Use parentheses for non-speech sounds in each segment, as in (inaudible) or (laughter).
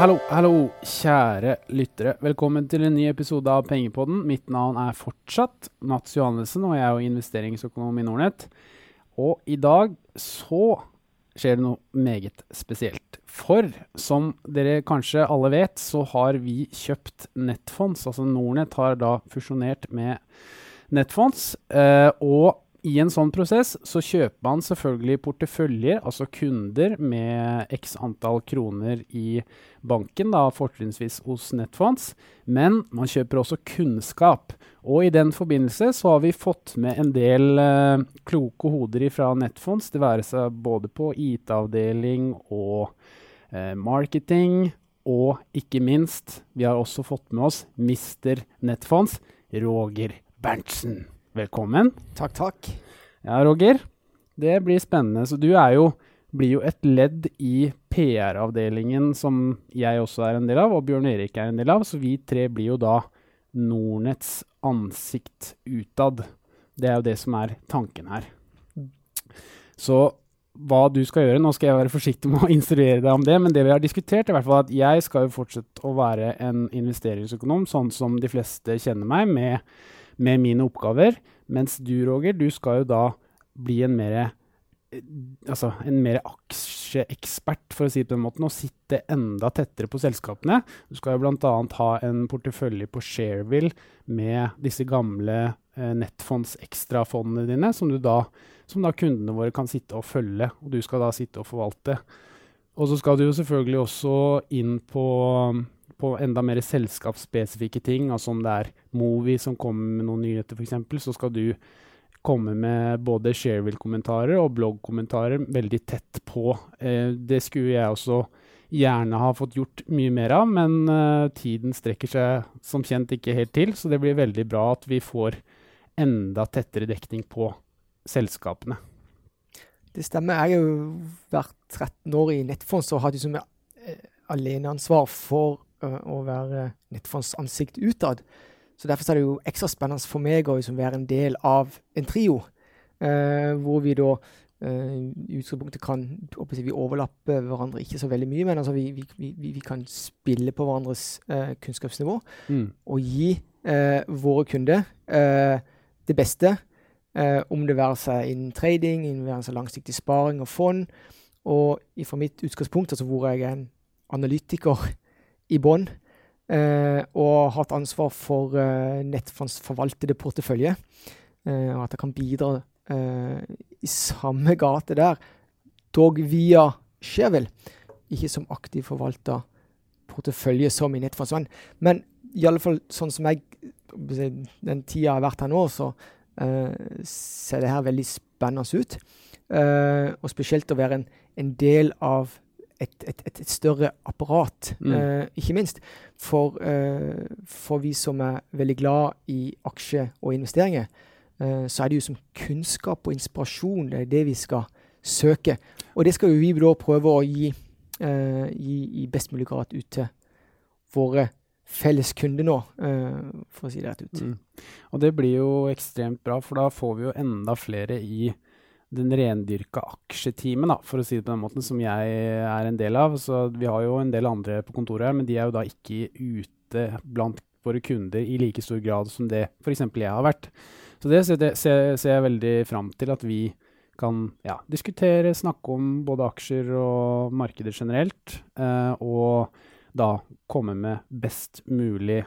Hallo, hallo, kjære lyttere. Velkommen til en ny episode av Pengepodden. Mitt navn er fortsatt Mats Johannessen, og jeg er jo investeringsøkonom i Nordnett. Og i dag så skjer det noe meget spesielt. For som dere kanskje alle vet, så har vi kjøpt Nettfonds. Altså Nordnett har da fusjonert med Nettfonds. Eh, og i en sånn prosess så kjøper man selvfølgelig porteføljer, altså kunder med x antall kroner i banken, da fortrinnsvis hos Netfonds. Men man kjøper også kunnskap. Og i den forbindelse så har vi fått med en del eh, kloke hoder fra Netfonds, det være seg både på IT-avdeling og eh, marketing. Og ikke minst, vi har også fått med oss Mr. Netfonds, Roger Berntsen. Velkommen. Takk, takk. Ja, Roger. Det blir spennende. Så du er jo, blir jo et ledd i PR-avdelingen som jeg også er en del av, og Bjørn Erik er en del av. Så vi tre blir jo da Nornets ansikt utad. Det er jo det som er tanken her. Så hva du skal gjøre Nå skal jeg være forsiktig med å (laughs) instruere deg om det, men det vi har diskutert, er i hvert fall at jeg skal jo fortsette å være en investeringsøkonom, sånn som de fleste kjenner meg, med, med mine oppgaver. Mens du, Roger, du skal jo da bli en mer altså en mer aksjeekspert, for å si det på den måten, og sitte enda tettere på selskapene. Du skal jo bl.a. ha en portefølje på Shareville med disse gamle eh, nettfonds dine, som, da, som da kundene våre kan sitte og følge, og du skal da sitte og forvalte. Og så skal du jo selvfølgelig også inn på, på enda mer selskapsspesifikke ting, altså om det er Movi som kommer med noen nyheter f.eks., så skal du komme med både Shareville-kommentarer og blogg-kommentarer veldig tett på. Eh, det skulle jeg også gjerne ha fått gjort mye mer av, men eh, tiden strekker seg som kjent ikke helt til, så det blir veldig bra at vi får enda tettere dekning på selskapene. Det stemmer. Jeg har jo vært 13 år i Nettfonds og hadde som eh, aleneansvar for å være Nettfonds ansikt utad. Så Derfor er det jo ekstra spennende for meg å liksom være en del av en trio, eh, hvor vi da eh, i utgangspunktet kan vi overlappe hverandre ikke så veldig mye, men altså vi, vi, vi, vi kan spille på hverandres eh, kunnskapsnivå Mm. og gi eh, våre kunder eh, det beste, eh, om det være seg innen trading, innen være seg langsiktig sparing og fond. Og fra mitt utgangspunkt, altså hvor jeg er en analytiker i bånn, eh, og hatt ansvar for eh, Nettfonds forvaltede portefølje, eh, og at jeg kan bidra eh, i samme gate der, dog via Shareville, ikke som aktiv forvalta portefølje som i Nettfonds. Men, men i alle fall sånn som jeg Den tida jeg har vært her nå, så eh, ser det her veldig spennende ut. Eh, og spesielt å være en, en del av et, et, et, større apparat, Mm. eh, ikke minst. For, eh, for vi som er veldig glad i aksjer og investeringer, eh, så er det jo som kunnskap og inspirasjon det er det vi skal søke. Og det skal jo vi da prøve å gi, eh, gi i best mulig grad ut til våre felles kunder nå, eh, for å si det rett ut. Mm. Og det blir jo ekstremt bra, for da får vi jo enda flere i den rendyrka aksjeteamet, da, for å si det på den måten, som jeg er en del av. Så vi har jo en del andre på kontoret her, men de er jo da ikke ute blant våre kunder i like stor grad som det f.eks. jeg har vært. Så det ser, ser, ser jeg veldig fram til at vi kan ja, diskutere, snakke om både aksjer og markeder generelt, eh, og da komme med best mulig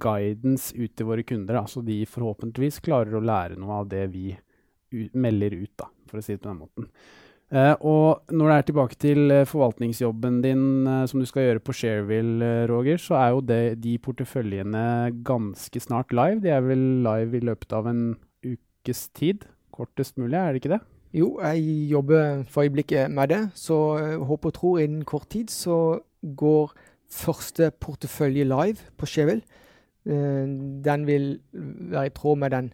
guidance ut til våre kunder, da, så de forhåpentligvis klarer å lære noe av det vi u melder ut, da, for å si det på den måten. Uh, og når det er tilbake til eh, forvaltningsjobben din uh, som du skal gjøre på Shareville, uh, Roger, så er jo det, de porteføljene ganske snart live. De er vel live i løpet av en ukes tid? Kortest mulig, er det ikke det? Jo, jeg jobber for øyeblikket med det, så håper og tror innen kort tid så går første portefølje live på Shareville. Den vil være i tråd med den,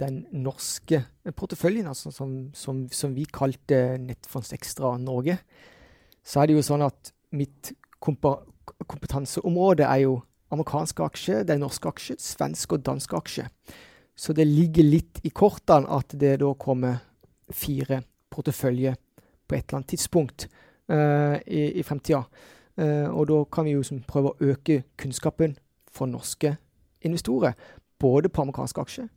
den norske porteføljen, altså som, som, som vi kalte Nettfonds Ekstra Norge. Så er det jo sånn at mitt kompetanseområde er jo amerikanske aksjer, det er norske aksjer, svenske og danske aksjer. Så det ligger litt i kortene at det da kommer fire porteføljer på et eller annet tidspunkt uh, i, i fremtida. Uh, og da kan vi jo som, prøve å øke kunnskapen for norske investorer, både på amerikanske aksjer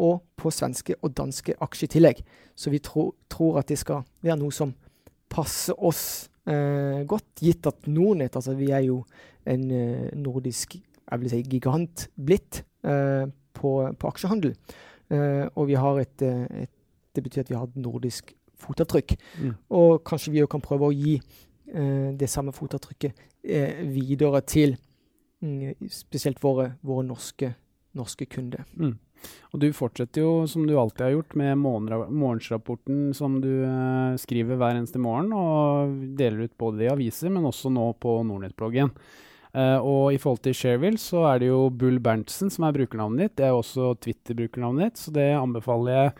og på svenske og danske aksjer i tillegg. Så vi tro, tror at det skal være noe som passer oss eh, godt, gitt at Nordnett altså Vi er jo en eh, nordisk jeg vil si, gigant blitt eh, på, på, aksjehandel. Eh, og vi har et, eh, et, Det betyr at vi har et nordisk fotavtrykk. Mm. Og kanskje vi kan prøve å gi eh, det samme fotavtrykket videre til mm, spesielt våre, våre norske, norske kunder. Mm. Og du fortsetter jo som du alltid har gjort med morgensrapporten som du eh, skriver hver eneste morgen, og deler ut både i aviser, men også nå på Nordnett-bloggen. Eh, og i forhold til Shareville så er det jo Bull Berntsen som er brukernavnet ditt. Det er også Twitter-brukernavnet ditt, så det anbefaler jeg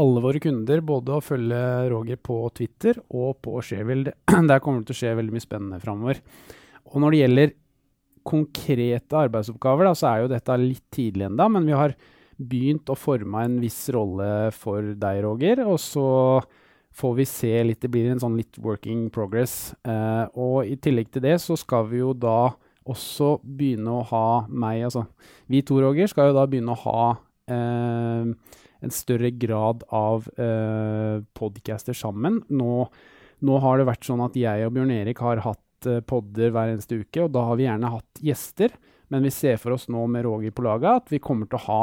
alle våre kunder både å følge Roger på Twitter og på Shareville. (clears throat) Der kommer det til å skje veldig mye spennende framover. Og når det gjelder konkrete arbeidsoppgaver, da, så er jo dette litt tidlig ennå, men vi har begynt å forme en viss rolle for deg, Roger. Og så får vi se litt Det blir en sånn litt working progress. Eh, og i tillegg til det så skal vi jo da også begynne å ha meg, altså Vi to, Roger, skal jo da begynne å ha eh, en større grad av eh, podcaster sammen. Nå, nå, har det vært sånn at jeg og Bjørn Erik har hatt eh, podder hver eneste uke, og da har vi gjerne hatt gjester. Men vi ser for oss nå med Roger på laget at vi kommer til å ha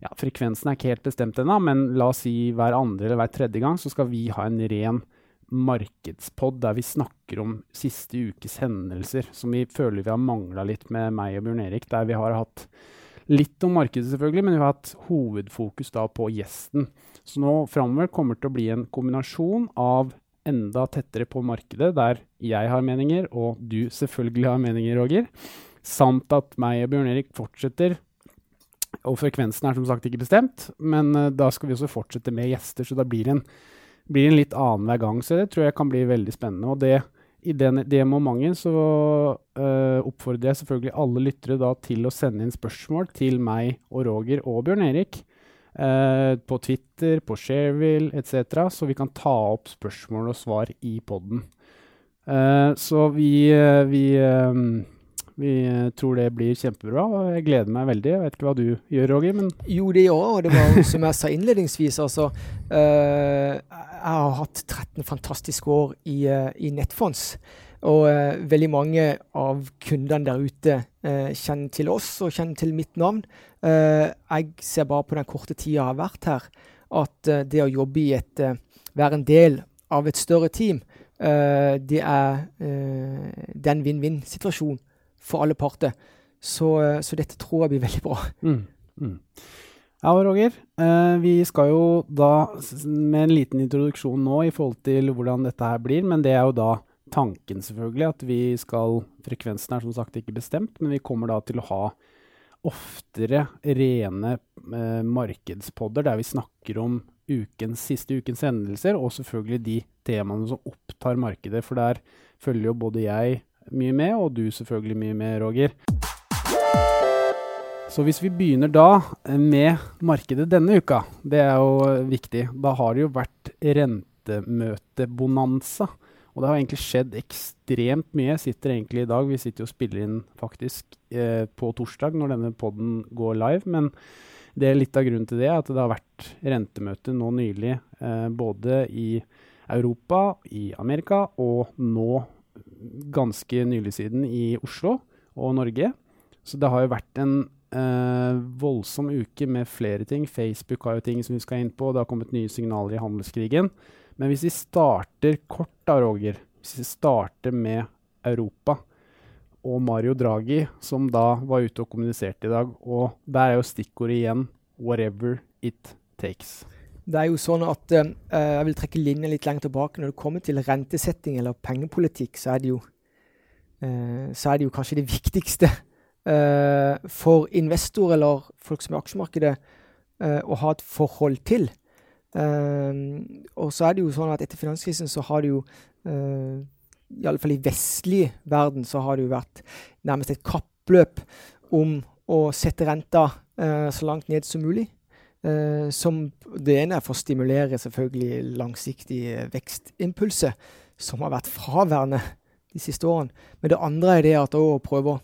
ja, Frekvensen er ikke helt bestemt ennå, men la oss si hver andre eller hver tredje gang så skal vi ha en ren markedspod der vi snakker om siste ukes hendelser, som vi føler vi har mangla litt med meg og Bjørn Erik. Der vi har hatt litt om markedet, selvfølgelig, men vi har hatt hovedfokus da på gjesten. Så nå framover kommer det til å bli en kombinasjon av enda tettere på markedet, der jeg har meninger, og du selvfølgelig har meninger, Roger. Samt at meg og Bjørn Erik fortsetter og frekvensen er som sagt ikke bestemt, men uh, da skal vi også fortsette med gjester, så da blir det en, blir en litt annen hver gang. Så det tror jeg kan bli veldig spennende. Og det, i den, det momentet så uh, oppfordrer jeg selvfølgelig alle lyttere da til å sende inn spørsmål til meg og Roger og Bjørn Erik. Uh, på Twitter, på Shareville etc., så vi kan ta opp spørsmål og svar i poden. Eh, så vi, vi um, vi eh, tror det blir kjempebra, og jeg gleder meg veldig. Jeg vet ikke hva du gjør, Roger? men... Jo, det gjør jeg, og det var som jeg sa innledningsvis, altså Eh, Jeg har hatt 13 fantastiske år i, i nettfonds. Og eh, veldig mange av kundene der ute kjenner til oss og kjenner til mitt navn. jeg ser bare på den korte tida jeg har vært her, at det å jobbe i et Være en del av et større team, det er, det er vinn-vinn-situasjon for alle parter. Så, eh, så, dette tror jeg blir veldig bra. Mm. Mm. Ja, Roger. Eh, vi skal jo da med en liten introduksjon nå i forhold til hvordan dette her blir, men det er jo da tanken, selvfølgelig, at vi skal Frekvensen er som sagt ikke bestemt, men vi kommer da til å ha oftere rene eh, markedspodder der vi snakker om ukens, siste ukens hendelser, og selvfølgelig de temaene som opptar markedet. For der følger jo både jeg mye med, og du selvfølgelig mye med, Roger. Så hvis vi begynner da eh, med markedet denne uka, det er jo viktig. Da har det jo vært rentemøtebonanza. Og det har egentlig skjedd ekstremt mye. Jeg sitter egentlig i dag, Vi sitter og spiller inn faktisk eh, på torsdag når denne poden går live. Men det er litt av grunnen til det at det har vært rentemøte nå nylig eh, både i Europa, i Amerika og nå ganske nylig siden i Oslo og Norge. Så det har jo vært en eh, voldsom uke med flere ting. Facebook har jo ting som vi skal inn på. Det har kommet nye signaler i handelskrigen. Men hvis vi starter kort da, Roger. Hvis vi starter med Europa og Mario Draghi, som da var ute og kommuniserte i dag. Og der er jo stikkordet igjen 'whatever it takes'. Det er jo sånn at uh, Jeg vil trekke linjen litt lenger tilbake. Når det kommer til rentesetting eller pengepolitikk, så er det jo, uh, er det jo kanskje det viktigste uh, for investor eller folk som er i aksjemarkedet, å ha et forhold til. Og så er det jo sånn at etter finanskrisen så har det jo uh, i alle fall i vestlig verden så har det jo vært nærmest et kappløp om å sette renta så langt ned som mulig. Uh, som det ene er for å stimulere selvfølgelig langsiktig vekstimpulser, som har vært fraværende de siste årene. Men det andre er det at å prøve å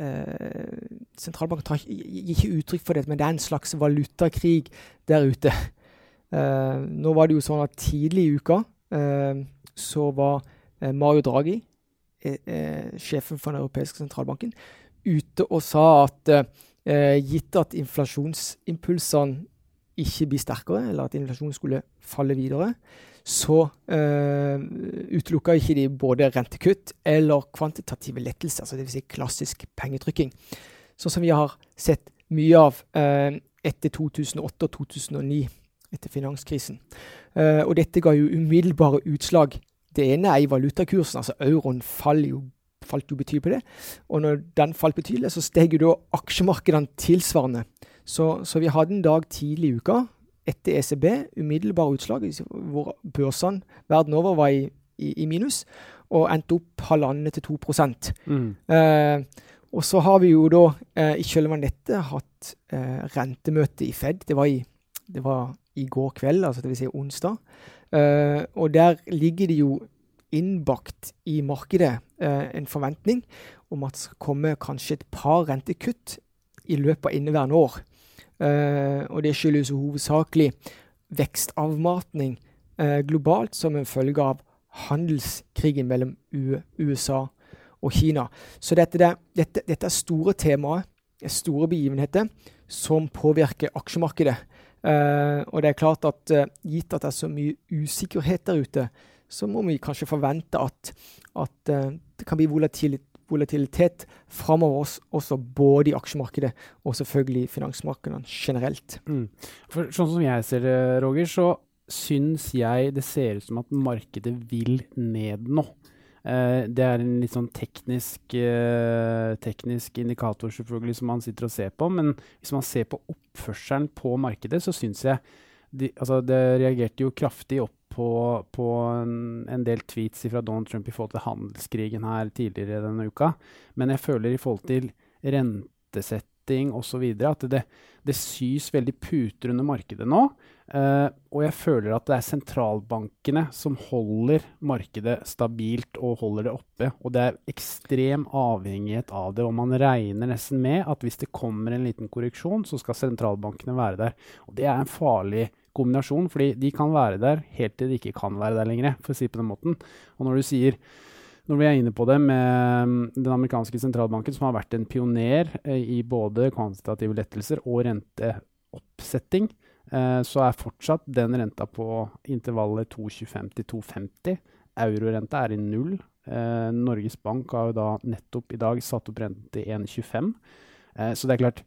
eh, Sentralbanken gir ikke uttrykk for det, men det er en slags valutakrig der ute. Eh, nå var det jo sånn at tidlig i uka eh, så var eh, Mario Draghi, sjefen for den europeiske sentralbanken, ute og sa at gitt at inflasjonsimpulsene ikke blir sterkere, eller at inflasjonen skulle falle videre, så eh, utelukka ikke de både rentekutt eller kvantitative lettelser, altså dvs. Si klassisk pengetrykking. Sånn som vi har sett mye av eh, etter 2008 og 2009, etter finanskrisen. Uh, og dette ga jo umiddelbare utslag. Det ene er i valutakursen. altså Euroen falt jo, falt jo betydelig på det. Og når den falt betydelig, så steg jo da aksjemarkedene tilsvarende. Så, så vi hadde en dag tidlig i uka etter ECB, umiddelbare utslag, hvor børsene verden over var i, i, i minus, og endte opp halvannen til to prosent. Mm. Eh, og så har vi jo da eh, i kjølvannet dette hatt eh, rentemøte i Fed. Det var i, det var i går kveld, altså dvs. Si onsdag. Uh, og der ligger det jo innbakt i markedet uh, en forventning om at det skal komme kanskje et par rentekutt i løpet av inneværende år. Uh, og det skyldes hovedsakelig vekstavmatning globalt som en følge av handelskrigen mellom USA og Kina. Så dette, der, dette, dette er store temaer, store begivenheter, som påvirker aksjemarkedet. Uh, og det er klart at gitt at det er så mye usikkerhet der ute, så må vi kanskje forvente at, at det kan bli volatilit volatilitet framover også både i aksjemarkedet og selvfølgelig finansmarkedene generelt. Mm. For Sånn som jeg ser det, Roger, så syns jeg det ser ut som at markedet vil ned nå. Eh, det er en litt sånn teknisk, eh, teknisk, indikator selvfølgelig som man sitter og ser på. Men hvis man ser på oppførselen på markedet, så syns jeg de, altså det reagerte jo kraftig opp på, på en, en, del tweets fra Donald Trump i forhold til handelskrigen her tidligere denne uka. Men jeg føler i forhold til rentesetting osv. at det, det, sys veldig puter under markedet nå. Uh, og jeg føler at det er sentralbankene som holder markedet stabilt og holder det oppe. Og det er ekstrem avhengighet av det. Og man regner nesten med at hvis det kommer en liten korreksjon, så skal sentralbankene være der. Og det er en farlig kombinasjon, fordi de kan være der helt til de ikke kan være der lenger, for å si på den måten. Og når du sier når vi er inne på det med mm, den amerikanske sentralbanken, som har vært en pioner eh, i både kvantitative lettelser og renteoppsetting, så er fortsatt den renta på intervallet 2,25 til 2,50. Eurorenta er i null. Eh, Norges Bank har jo da nettopp i dag satt opp renten til 1,25. Eh, så det er klart,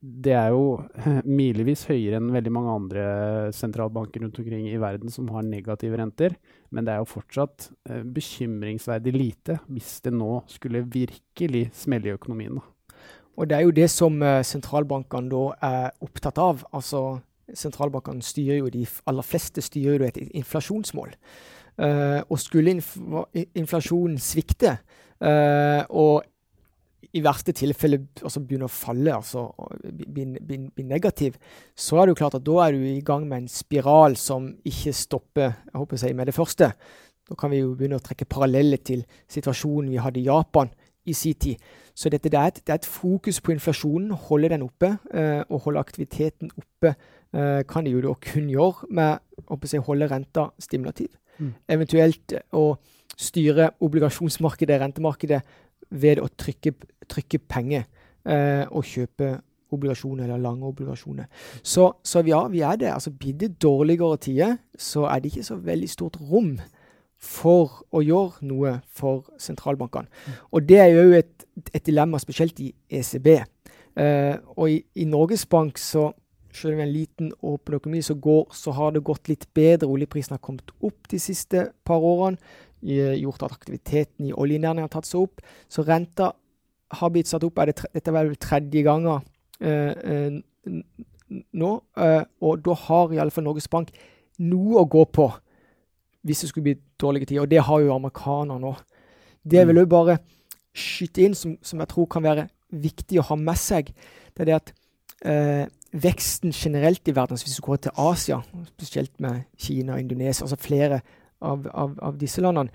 det er jo (laughs) milevis høyere enn veldig mange andre sentralbanker rundt omkring i verden som har negative renter. Men det er jo fortsatt eh, bekymringsverdig lite hvis det nå skulle virkelig smelle i økonomien. Og det er jo det som eh, sentralbankene da er opptatt av. Altså sentralbankene styrer jo de aller fleste styrer jo et inflasjonsmål. Uh, og skulle inf inflasjonen svikte, uh, og i verste tilfelle altså begynne å falle, altså bli, negativ, så er det jo klart at da er du i gang med en spiral som ikke stopper jeg håper si, med det første. Da kan vi jo begynne å trekke paralleller til situasjonen vi hadde i Japan i sin tid. Så dette, det, er et, det er et fokus på inflasjonen, holde den oppe eh, og holde aktiviteten oppe. Eh, kan de jo da kun gjøre med å si, holde renta stimulativ. Mm. Eventuelt å styre obligasjonsmarkedet, rentemarkedet, ved å trykke, trykke penger eh, og kjøpe obligasjoner eller lange obligasjoner. Så, så ja, vi er det. Altså Blir det dårligere tider, så er det ikke så veldig stort rom for å gjøre noe for sentralbankene. Mm. Og det er jo et, et dilemma, spesielt i ECB. Uh, og i, i, Norges Bank, så selv om en liten åpen økonomi, så, går, så har det gått litt bedre. Oljeprisen har kommet opp de siste par årene gjort at aktiviteten i oljenæringen har tatt seg opp. Så renta har blitt satt opp. Er det, dette er vel tredje ganger uh, uh, nå. Eh, og da har iallfall Norges Bank noe å gå på hvis det skulle bli dårlige tider. Og det har jo amerikanerne nå. Det vil òg mm. bare skyte inn, som, som, jeg tror kan være viktig å ha med seg, det er det at eh, veksten generelt i verden, altså hvis du går til Asia, spesielt med Kina og Indonesia, altså flere av, av, av disse landene,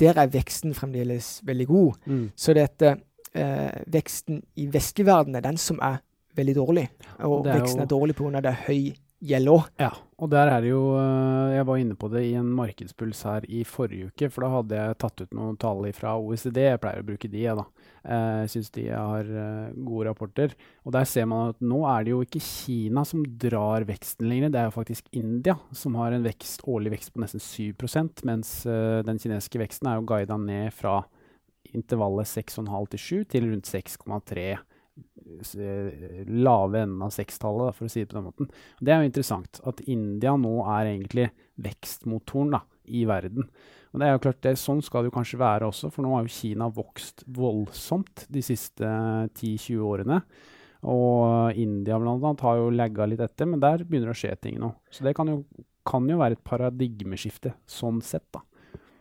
der er veksten fremdeles veldig god. Mm. Så dette, eh, veksten i vestlig verden er den som er veldig dårlig. Og er veksten jo- er dårlig pga. det er høy òg. Ja, og der er det jo øh, Jeg var inne på det i en markedspuls her i forrige uke, for da hadde jeg tatt ut noen tall fra OECD. Jeg pleier å bruke de, jeg, da. Eh, Jeg syns de har øh, gode rapporter. Og der ser man at nå er det jo ikke Kina som drar veksten lenger, det er jo faktisk India som har en vekst, årlig vekst på nesten 7% mens den kinesiske veksten er jo guida ned fra intervallet 6,5 til 7 til rundt 6,3 s- eh, lave enden av sekstallet, for å si det på den måten. Det er jo interessant at India nå er egentlig vekstmotoren da, i verden. Og det er jo klart, det, Sånn skal det jo kanskje være også, for nå har jo Kina vokst voldsomt de siste 10-20 årene. Og India annet har jo lagga litt etter, men der begynner det å skje ting nå. Så det kan jo, kan jo være et paradigmeskifte sånn sett, da.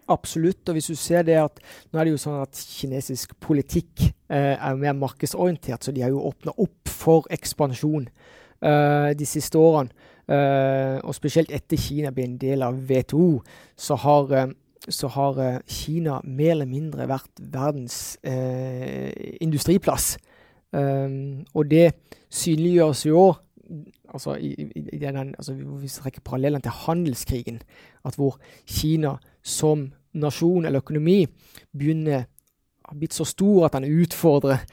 Absolutt. Og hvis du ser det at nå er det jo sånn at kinesisk politikk eh, er mer markedsorientert, så de har jo åpna opp for ekspansjon eh, de siste årene. Eh, og spesielt etter Kina ble en del av WTO, så har, eh, så har eh, Kina mer eller mindre vært verdens eh, industriplass. Og det synliggjøres jo òg altså, altså, hvis vi trekker parallellen til handelskrigen, at hvor Kina som nasjon eller økonomi begynner har blitt så stor at den utfordrer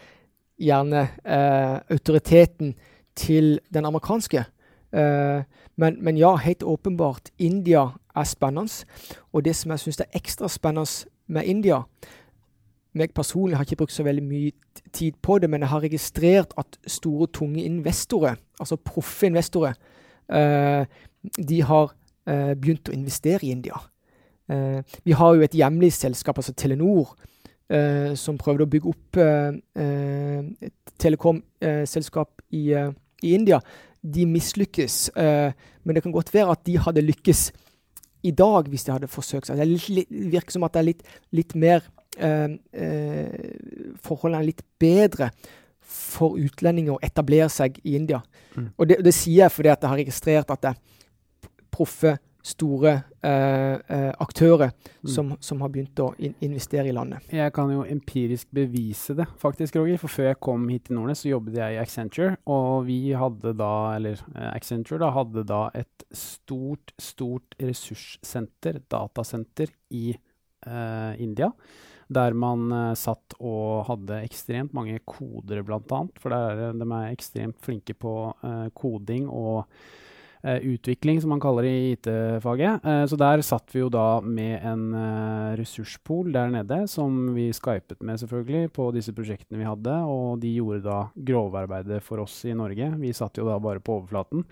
gjerne eh, autoriteten til den amerikanske. Eh, men, men ja, helt åpenbart, India er spennende. Og det som jeg syns er ekstra spennende med India meg personlig har ikke brukt så veldig mye tid på det, men jeg har registrert at store, tunge investorer, altså proffe investorer, eh, de har eh, begynt å investere i India. Eh, vi har jo et hjemlig selskap, altså Telenor, eh, som prøvde å bygge opp eh, et telekomselskap i, i India. De mislykkes, eh, men det kan godt være at de hadde lykkes i dag hvis de hadde forsøkt seg. Det litt, virker som at det er litt, litt mer Forholdene er litt bedre for utlendinger å etablere seg i India. Mm. Og det, det sier jeg fordi at jeg har registrert at det er proffe, store eh, eh, aktører Mm. som, som har begynt å in investere i landet. Jeg kan jo empirisk bevise det, faktisk, Roger. For før jeg kom hit til Nordnes, så jobbet jeg i Accenture. Og vi hadde da, eller eh, Accenture da, hadde da et stort, stort ressurssenter, datasenter, i eh, India. Der man eh, satt og hadde ekstremt mange kodere, blant annet. For der er, de er ekstremt flinke på eh, koding og utvikling, som man kaller det i IT-faget. Eh, så der satt vi jo da med en ressurspol ressurspool der nede, som vi skypet med selvfølgelig på disse prosjektene vi hadde, og de gjorde da grovarbeidet for oss i Norge. Vi satt jo da bare på overflaten.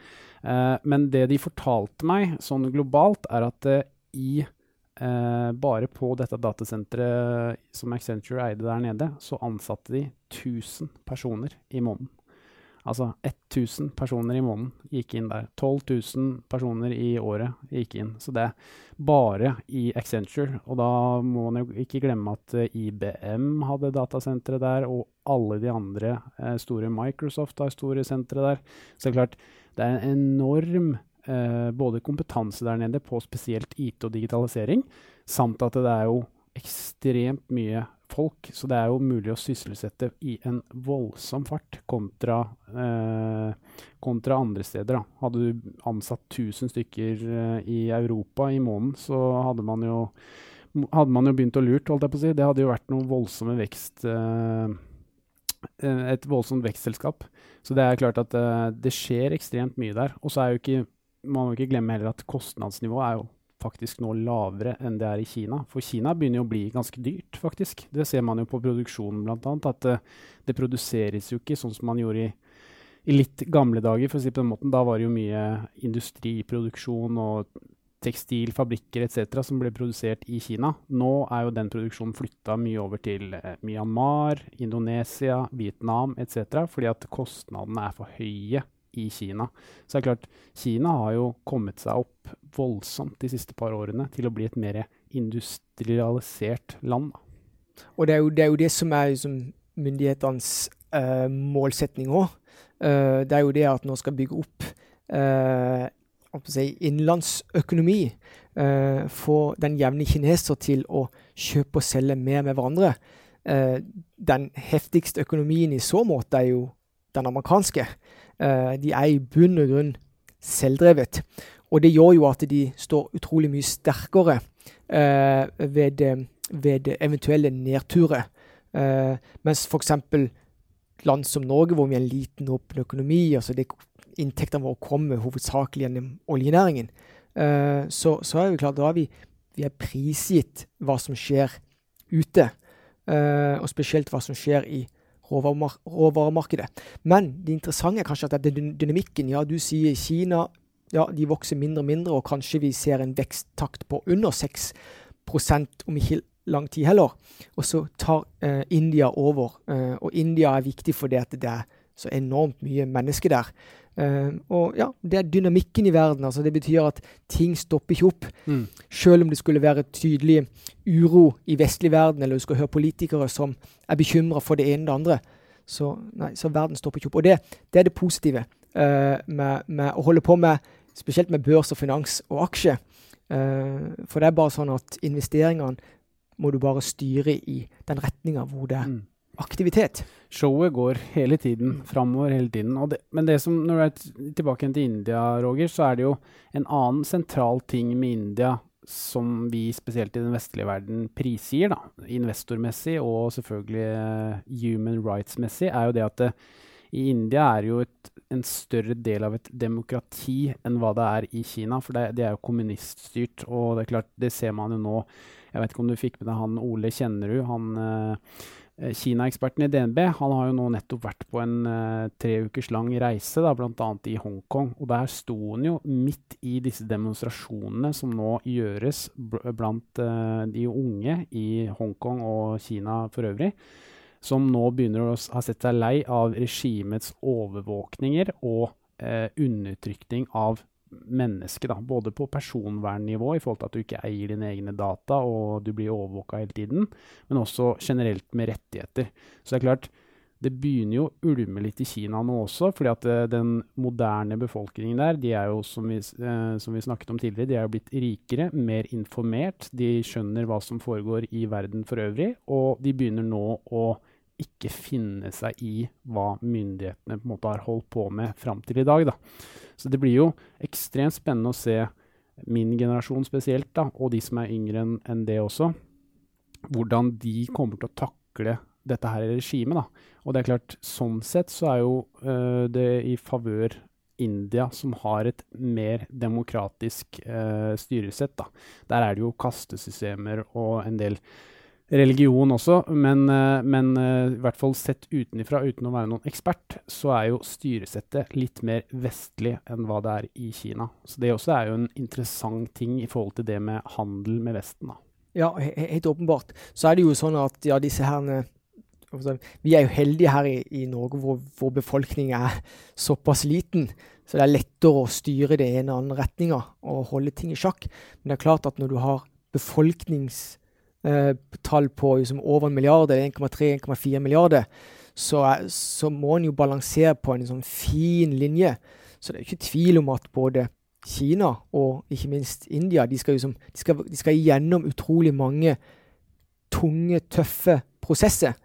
Eh, men det de fortalte meg sånn globalt, er at eh, i eh, bare på dette datasenteret som Accenture eide der nede, så ansatte de 1000 personer i måneden. Altså 1000 personer i måneden gikk inn der. 12 000 personer i året gikk inn. Så det er bare i Accenture. Og da må man jo ikke glemme at eh, IBM hadde datasentre der, og alle de andre eh, store Microsoft har store sentre der. Så det er klart, det er en enorm eh, både kompetanse der nede på spesielt IT og digitalisering, samt at det er jo ekstremt mye folk, så det er jo mulig å sysselsette i en voldsom fart kontra, eh, kontra andre steder. Da. Hadde du ansatt 1000 stykker eh, i Europa i måneden, så hadde man jo hadde man jo begynt å lurt, holdt jeg på å si. Det hadde jo vært noe voldsomme vekst eh, eh, Et voldsomt vekstselskap. Så det er klart at eh, det skjer ekstremt mye der. Og så er jo ikke Man må ikke glemme heller at kostnadsnivået er jo faktisk nå lavere enn det er i Kina. For Kina begynner jo å bli ganske dyrt, faktisk. Det ser man jo på produksjonen, annet. At det, det produseres jo ikke sånn som man gjorde i, i litt gamle dager, for å si på den måten. Da var det jo mye industriproduksjon og tekstilfabrikker etc. som ble produsert i Kina. Nå er jo den produksjonen flytta mye over til eh, Myanmar, Indonesia, Vietnam etc. fordi at kostnadene er for høye i Kina. Så det er klart, Kina har jo kommet seg opp voldsomt de siste par årene til å bli et mer industrialisert land. Og det er jo det, er jo det som er liksom, myndighetenes uh, målsetning òg. det er jo det at nå skal bygge opp uh, si, innenlandsøkonomi, Uh, få den jevne kineser til å kjøpe og selge mer med hverandre. Uh, den heftigste økonomien i så måte er jo den amerikanske. Eh, de er i bunn og grunn selvdrevet. Og det gjør jo at de står utrolig mye sterkere eh, ved, ved, eventuelle nedturer. Eh, mens f.eks. land som Norge, hvor vi er en liten, åpen økonomi, altså det, inntektene våre kommer hovedsakelig gjennom oljenæringen, eh, så, så, er vi klart, da er vi, vi er prisgitt hva som skjer ute. Eh, og spesielt hva som skjer i råvaremarkedet. Men det interessante er kanskje at det er dynamikken. Ja, du sier Kina ja, de vokser mindre og mindre, og kanskje vi ser en veksttakt på under 6% om ikke lang tid heller. Og så tar eh, India over. Eh, og India er viktig fordi det er så enormt mye mennesker der. Uh, og ja, det er dynamikken i verden. altså Det betyr at ting stopper ikke opp. Mm. Selv om det skulle være tydelig uro i vestlig verden, eller du skal høre politikere som er bekymra for det ene og det andre, så, nei, så verden stopper ikke opp. Og det, det er det positive uh, med, med, å holde på med spesielt med børs og finans og aksje. Uh, for det er bare sånn at investeringene må du bare styre i den retninga hvor det mm aktivitet. Showet går hele tiden, framover hele tiden. Det, men det som, når du er tilbake til India, Roger, så er det jo en annen sentral ting med India som vi spesielt i den vestlige verden prisgir, da, investormessig og selvfølgelig uh, human rights-messig, er jo det at det, i India er jo et, en større del av et demokrati enn hva det er i Kina. For det, det er jo kommuniststyrt, og det er klart, det ser man jo nå. Jeg vet ikke om du fikk med deg han Ole Kjennerud. han... Eh, Kina-eksperten i DNB han har jo nå nettopp vært på en uh, tre ukers lang reise, da, bl.a. i Hongkong. Og der sto han jo midt i disse demonstrasjonene som nå gjøres blant uh, de unge i Hongkong og Kina for øvrig. Som nå begynner å ha sett seg lei av regimets overvåkninger og uh, undertrykning av menneske, da, både på personvernnivå i forhold til at du ikke eier dine egne data og du blir overvåka hele tiden, men også generelt med rettigheter. Så det er klart, det begynner jo å ulme litt i Kina nå også, fordi at uh, den moderne befolkningen der, de er jo, som vi, uh, som vi, snakket om tidligere, de er jo blitt rikere, mer informert. De skjønner hva som foregår i verden for øvrig, og de begynner nå å ikke finne seg i hva myndighetene på en måte har holdt på med fram til i dag. Da. Så det blir jo ekstremt spennende å se min generasjon spesielt, da, og de som er yngre enn en det også, hvordan de kommer til å takle dette her regimet. Og det er klart, sånn sett så er jo uh, det i favør India, som har et mer demokratisk uh, styresett. Da. Der er det jo kastesystemer og en del religion også, men, eh, men uh, i hvert fall sett utenfra, uten å være noen ekspert, så er jo styresettet litt mer vestlig enn hva det er i Kina. Så det også er jo en interessant ting i forhold til det med handel med Vesten. da. Ja, helt åpenbart. Så er det jo sånn at ja, disse altså, Vi er jo heldige her i, i Norge hvor, hvor befolkningen er såpass liten. Så det er lettere å styre det ene og andre retninga og holde ting i sjakk. Men det er klart at når du har befolknings eh, tall på liksom, over en milliard, eller 1,3-1,4 milliarder, så, så, må en jo balansere på en sånn fin linje. Så det er ikke tvil om at både Kina og ikke minst India de skal, liksom, de skal, de skal gjennom utrolig mange tunge, tøffe prosesser.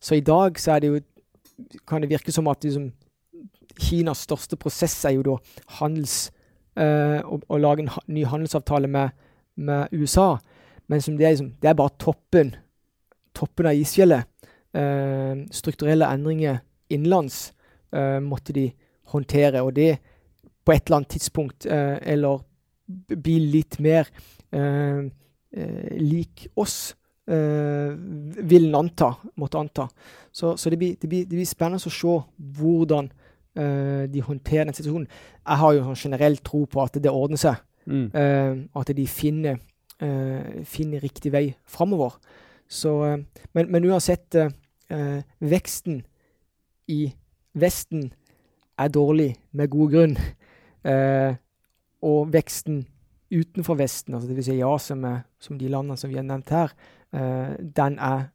Så i dag så det jo kan det virke som at liksom, Kinas største prosess er jo da handels, øh, å, å, lage en ny handelsavtale med, med USA. Men som det er, liksom, det er bare toppen, toppen av isfjellet. Uh, strukturelle endringer innenlands uh, måtte de håndtere, og det på et eller annet tidspunkt, uh, eller bli litt mer lik oss, vil en anta, måtte anta. Så, så det, blir, det, blir, det, blir, spennende å se hvordan de håndterer den situasjonen. Jeg har jo sånn generelt tro på at det ordner seg. Mm. at de finner finner riktig vei framover. Uh, men, men, uansett, uh, veksten i Vesten er dårlig med god grunn. og veksten utenfor Vesten, altså dvs. Si ja, som, de landene som vi har nevnt her, den er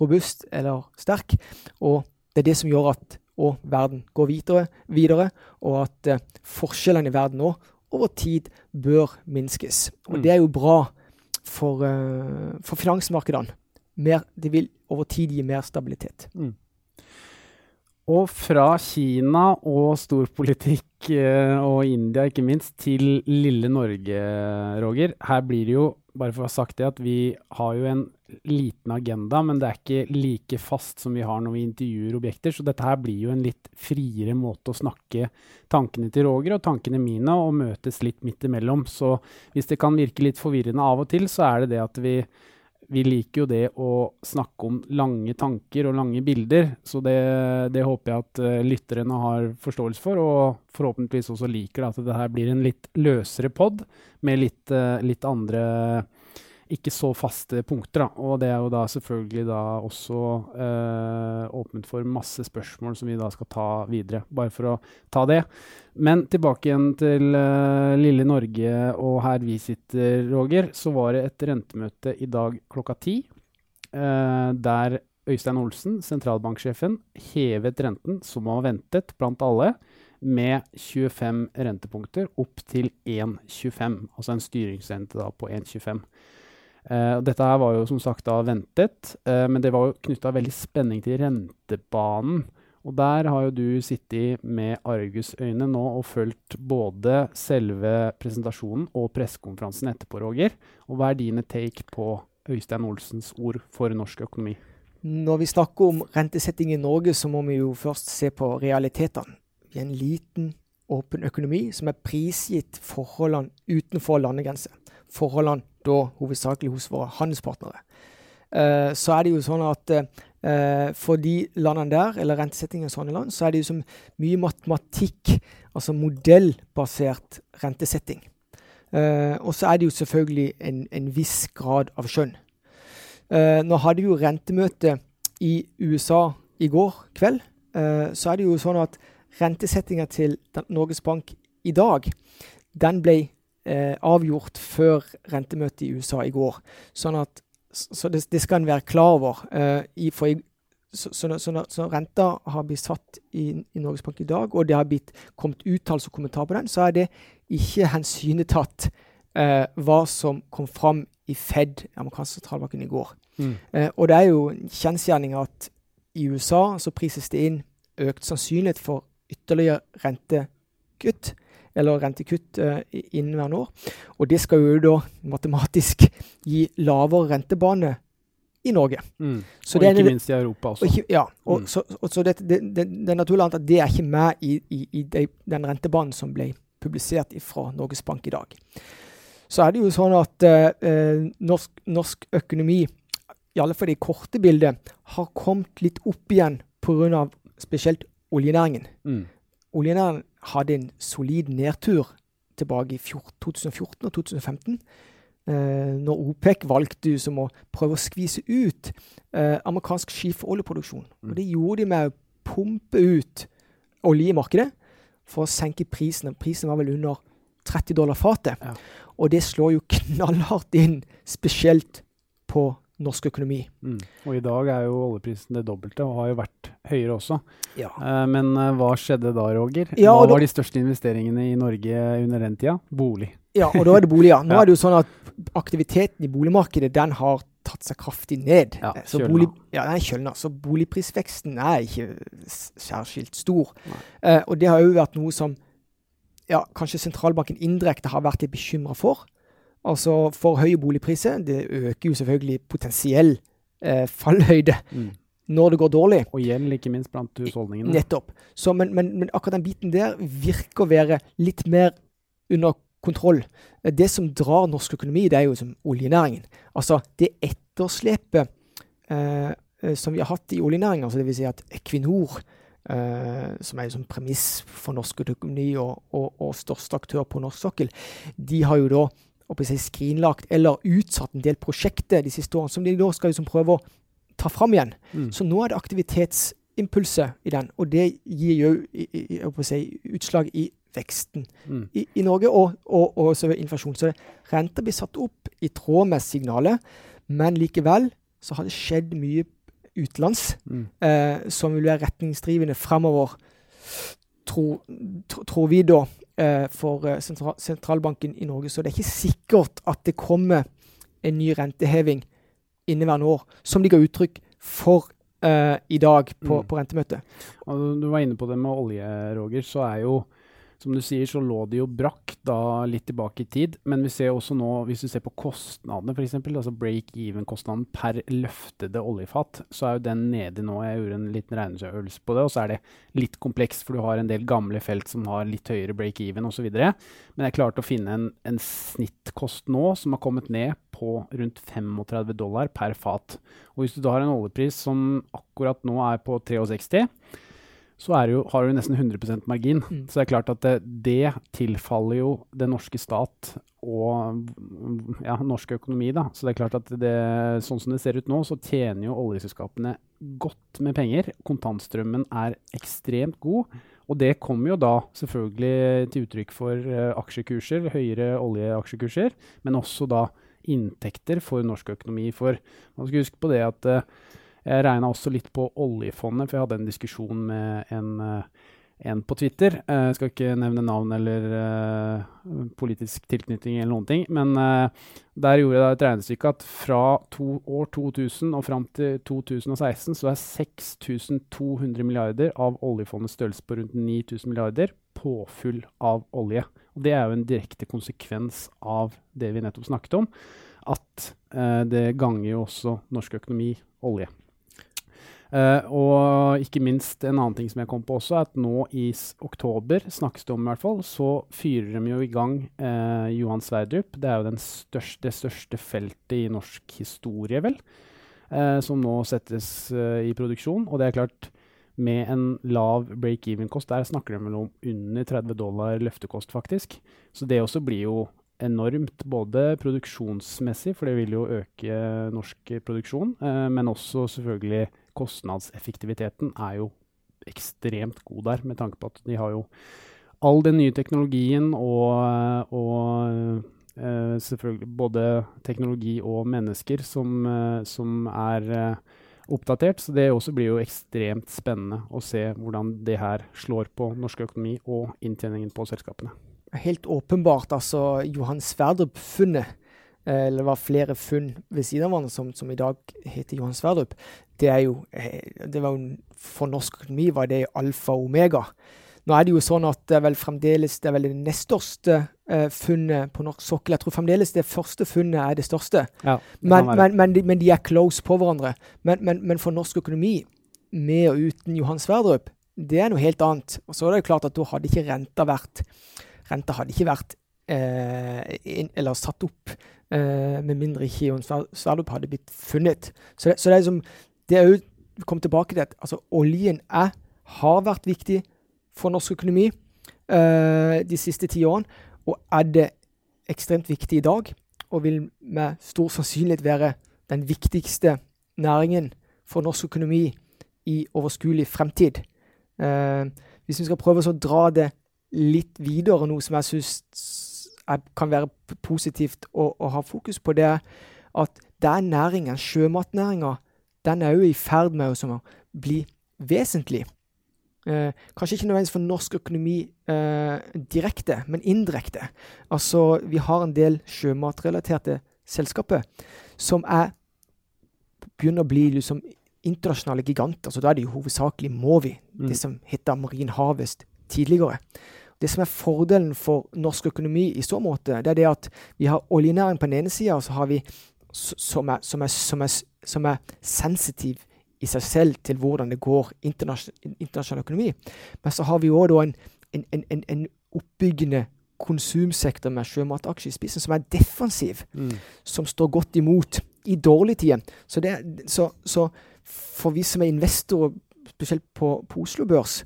robust eller sterk. Og det er det som gjør at verden går videre, videre og at forskjellene i verden nå over tid bør minskes. Og Mm. det er jo bra for, uh, for finansmarkedene. Mer, det vil over tid gi mer stabilitet. Og fra Kina og storpolitikk eh, og India ikke minst, til lille Norge, Roger. Her blir det jo, bare for å ha sagt det, at vi har jo en liten agenda, men det er ikke like fast som vi har når vi intervjuer objekter. Så dette her blir jo en litt friere måte å snakke tankene til Roger og tankene mine, og møtes litt midt imellom. Så hvis det kan virke litt forvirrende av og til, så er det det at vi vi liker jo det å snakke om lange tanker og lange bilder, så det, det håper jeg at uh, lytterne har forståelse for, og forhåpentligvis også liker det, at det her blir en litt løsere pod med litt, uh, litt andre ikke så faste punkter. Da. Og det er jo da selvfølgelig da også eh, åpent for masse spørsmål som vi da skal ta videre, bare for å ta det. Men tilbake igjen til eh, lille Norge og her vi sitter, Roger. Så var det et rentemøte i dag klokka ti, Eh, der Øystein Olsen, sentralbanksjefen, hevet renten, som var ventet blant alle, med 25 rentepunkter opp til 1,25. Altså en styringsrente da på 1,25. Uh, dette her var jo som sagt da ventet, uh, men det var jo knytta veldig spenning til rentebanen. Og der har jo du sittet med argusøyne nå og fulgt både selve presentasjonen og pressekonferansen etterpå, Roger. Og hva er dine take på Øystein Olsens ord for norsk økonomi? Når vi snakker om rentesetting i Norge, så må vi jo først se på realitetene. Vi er en liten, åpen økonomi som er prisgitt forholdene utenfor landegrenser. Forholdene da hovedsakelig hos våre handelspartnere. Uh, så er det jo sånn at uh, for de landene der, eller rentesetting i sånne land, så er det jo som mye matematikk, altså modellbasert rentesetting. Uh, og så er det jo selvfølgelig en, en viss grad av skjønn. nå hadde vi jo rentemøte i USA i går kveld. så er det jo sånn at rentesettinga til Norges Bank i dag, den ble eh, avgjort før rentemøtet i USA i går. Sånn at, så det, det skal en være klar over. Eh, i, for, så, så, så, så, renta har blitt satt i, i, Norges Bank i dag, og det har blitt kommet uttalelse og kommentar på den, så er det ikke hensynetatt eh, hva som kom fram i Fed, amerikanske sentralbanken, i går. Mm. og det er jo en kjensgjerning at i USA så prises det inn økt sannsynlighet for ytterligere rentekutt eller rentekutt uh, inneværende år. Og det skal jo da matematisk gi lavere rentebane i Norge. Mm. Så og det, ikke minst i Europa også. Ikke, ja, og Mm. så, og så det, det, det, det er naturlig at det er ikke med i, i, i de, den rentebanen som ble publisert fra Norges Bank i dag. Så er det jo sånn at uh, norsk, norsk økonomi, i alle fall i korte bildet, har kommet litt opp igjen pga. spesielt oljenæringen. Mm. Oljenæringen hadde en solid nedtur tilbake i 2014 og 2015. Eh, når OPEC valgte som å prøve å skvise ut eh, amerikansk skiferoljeproduksjon. Mm. Og det gjorde de med å pumpe ut olje i markedet for å senke prisen. Prisen var vel under 30 dollar fatet. Ja. Og det slår jo knallhardt inn, spesielt på norsk økonomi. Mm. Og i dag er jo oljeprisen det dobbelte, og har jo vært høyere også. Ja. Eh, men eh, hva skjedde da, Roger? Ja, hva da- var de største investeringene i Norge under den tida? Bolig. Ja, og da er det boliger. Nå (laughs) Ja. er det jo sånn at aktiviteten i boligmarkedet den har tatt seg kraftig ned. Ja, så bolig, ja, er kjølna. Så boligprisveksten er ikke særskilt stor. Eh, og det har jo vært noe som ja, kanskje sentralbanken indirekte har vært litt bekymra for. Altså for høye boligpriser. Det øker jo selvfølgelig potensiell eh, fallhøyde Mm. Når det går dårlig. Og gjeld, ikke minst blant husholdningene. Nettopp. Så, men, men, men akkurat den biten der virker å være litt mer under kontroll. Det som drar norsk økonomi, det er jo som oljenæringen. Altså det etterslepet eh, eh, som vi har hatt i oljenæringen, altså dvs. Si at Equinor, eh, som er jo som premiss for norsk økonomi og, og, og største aktør på norsk sokkel, de har jo da jeg, si, skrinlagt eller utsatt en del prosjekter de siste årene, som de da skal liksom prøve å ta fram igjen. Mm. Så nå er det aktivitetsimpulset i den, og det gir jo si, utslag i veksten Mm. i, i Norge, og, og, og så inflasjon. Så renta blir satt opp i tråd med signalet, men likevel så har det skjedd mye utenlands Mm. eh, som vil være retningsdrivende fremover, tror, tror vi da, eh, for eh, sentral, sentralbanken i Norge, så det er ikke sikkert at det kommer en ny renteheving inneværende år, som de ga uttrykk for uh, i dag på, mm. på rentemøtet. du var inne på det med olje, Roger. Så er jo som du sier, så lå det jo brakk da litt tilbake i tid. Men vi ser også nå, hvis du ser på kostnadene f.eks., altså break-even-kostnaden per løftede oljefat, så er jo den nede nå. Jeg gjorde en liten regneøvelse på det, og så er det litt komplekst, for du har en del gamle felt som har litt høyere break-even osv. Men jeg klarte å finne en, en snittkost nå som har kommet ned på rundt 35 dollar per fat. Og hvis du da har en oljepris som akkurat nå er på 63 så jo, har du nesten 100 margin. Mm. Så det er klart at det, det, tilfaller jo den norske stat og ja, norsk økonomi. da. Så det er klart at det, sånn som det ser ut nå, så tjener jo oljeselskapene godt med penger. Kontantstrømmen er ekstremt god. Og det kommer jo da selvfølgelig til uttrykk for uh, aksjekurser, høyere oljeaksjekurser, men også da inntekter for norsk økonomi. For man skal huske på det at uh, jeg regna også litt på oljefondet, for jeg hadde en diskusjon med en, eh, en på Twitter. Eh, jeg skal ikke nevne navn eller politisk tilknytning eller noen ting. Men der gjorde jeg et regnestykke at fra to, år 2000 og fram til 2016 så er 6200 milliarder av oljefondets størrelse på rundt 9000 milliarder påfyll av olje. Og Det er jo en direkte konsekvens av det vi nettopp snakket om. At eh, det ganger jo også norsk økonomi olje. Uh, og ikke minst en annen ting som jeg kom på også, er at nå i oktober, snakkes det om i hvert fall, så fyrer de jo i gang uh, Johan Sverdrup. Det er jo største, det største feltet i norsk historie, vel, uh, som nå settes i produksjon. Og det er klart, med en lav break-even-kost, der snakker de vel om under 30 dollar løftekost, faktisk. Så det også blir jo enormt, både produksjonsmessig, for det vil jo øke norsk produksjon, men også selvfølgelig kostnadseffektiviteten er jo ekstremt god der, med tanke på at de har jo all den nye teknologien og, og uh, selvfølgelig både teknologi og mennesker som, uh, som er uh, oppdatert. Så det også blir jo ekstremt spennende å se hvordan det her slår på norsk økonomi og inntjeningen på selskapene. Helt åpenbart, altså Johan Sverdrup-funnet Eh, eller det var flere funn ved siden av hverandre som, som, i dag heter Johan Sverdrup, det er jo, eh, det var jo For norsk økonomi var det alfa og omega. Nå er det jo sånn at det er vel fremdeles det er vel det nest største funnet på norsk sokkel. Jeg tror fremdeles det første funnet er det største. Ja, det men, men, men, de, men, de, er close på hverandre. Men, for norsk økonomi, med og uten Johan Sverdrup, det er noe helt annet. Og så er det jo klart at da hadde ikke renta vært Renta hadde ikke vært eh, in, eller satt opp eh, med mindre ikke Johan Sverdrup hadde blitt funnet. Så det, så det er liksom Det er jo Kom tilbake til at altså, oljen er, har vært viktig for norsk økonomi eh, de siste ti årene, og er det ekstremt viktig i dag, og vil med stor sannsynlighet være den viktigste næringen for norsk økonomi i overskuelig fremtid. Eh, hvis vi skal prøve å dra det litt videre, noe som jeg syns kan være positivt å, å, ha fokus på, det er at den næringen, sjømatnæringa, den er jo i ferd med å bli vesentlig. Eh, kanskje ikke nødvendigvis for norsk økonomi eh, direkte, men indirekte. Altså, vi har en del sjømatrelaterte selskaper som er begynner å bli liksom internasjonale giganter. Så da er det jo hovedsakelig Mowi, mm. det som heter Marine Harvest tidligere. Det som er fordelen for norsk økonomi i så måte, det er det at vi har oljenæring på den ene sida, og så har vi som er, som, er, som, er, som er, sensitiv i seg selv til hvordan det går internasjonal, internasjonal økonomi. Men så har vi òg en, en, en, en, oppbyggende konsumsektor med sjømataksjer i spissen som er defensiv, mm. som står godt imot i dårlige tider. Så, så, så, for vi som er investorer, spesielt på, på Oslo Børs,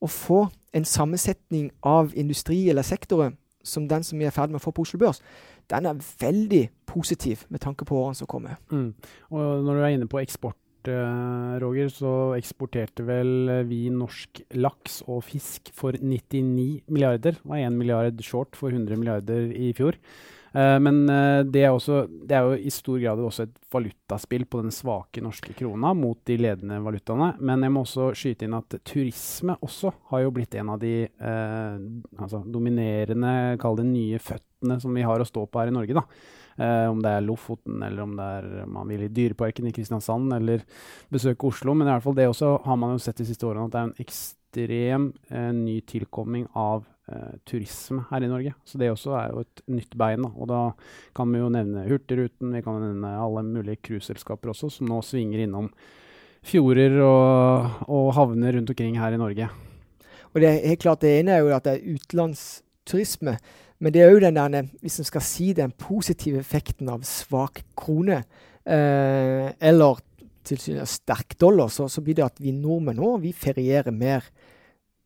å få en sammensetning av industri eller sektorer som den som vi er i ferd med å få på Oslo Børs, den er veldig positiv med tanke på årene som kommer. Mm. Og når du er inne på eksport, Roger, så eksporterte vel vi norsk laks og fisk for 99 milliarder. Det var 1 milliard short for 100 milliarder i fjor. Uh, men det, er også, det, er jo i stor grad også et valutaspill på den svake norske krona mot de ledende valutaene. Men jeg må også skyte inn at turisme også har jo blitt en av de eh, altså dominerende, kall det nye føttene som vi har å stå på her i Norge. da. Om det er Lofoten, eller om det er man vil i Dyreparken i Kristiansand, eller besøke Oslo. Men i hvert fall det også har man jo sett de siste årene at det er en ekstrem ny tilkomming av eh, turisme her i Norge. Så det også er jo et nytt bein. Da. Og da kan vi jo nevne Hurtigruten, vi kan nevne alle mulige cruiseselskaper også, som nå svinger innom fjorder og, og, havner rundt omkring her i Norge. Og det er helt klart det ene er jo at det er utenlandsturisme. Men det er òg den der, hvis en skal si den positive effekten av svak krone, eh, eller tilsynelatende sterk dollar, så, så, blir det at vi nordmenn nå vi ferierer mer.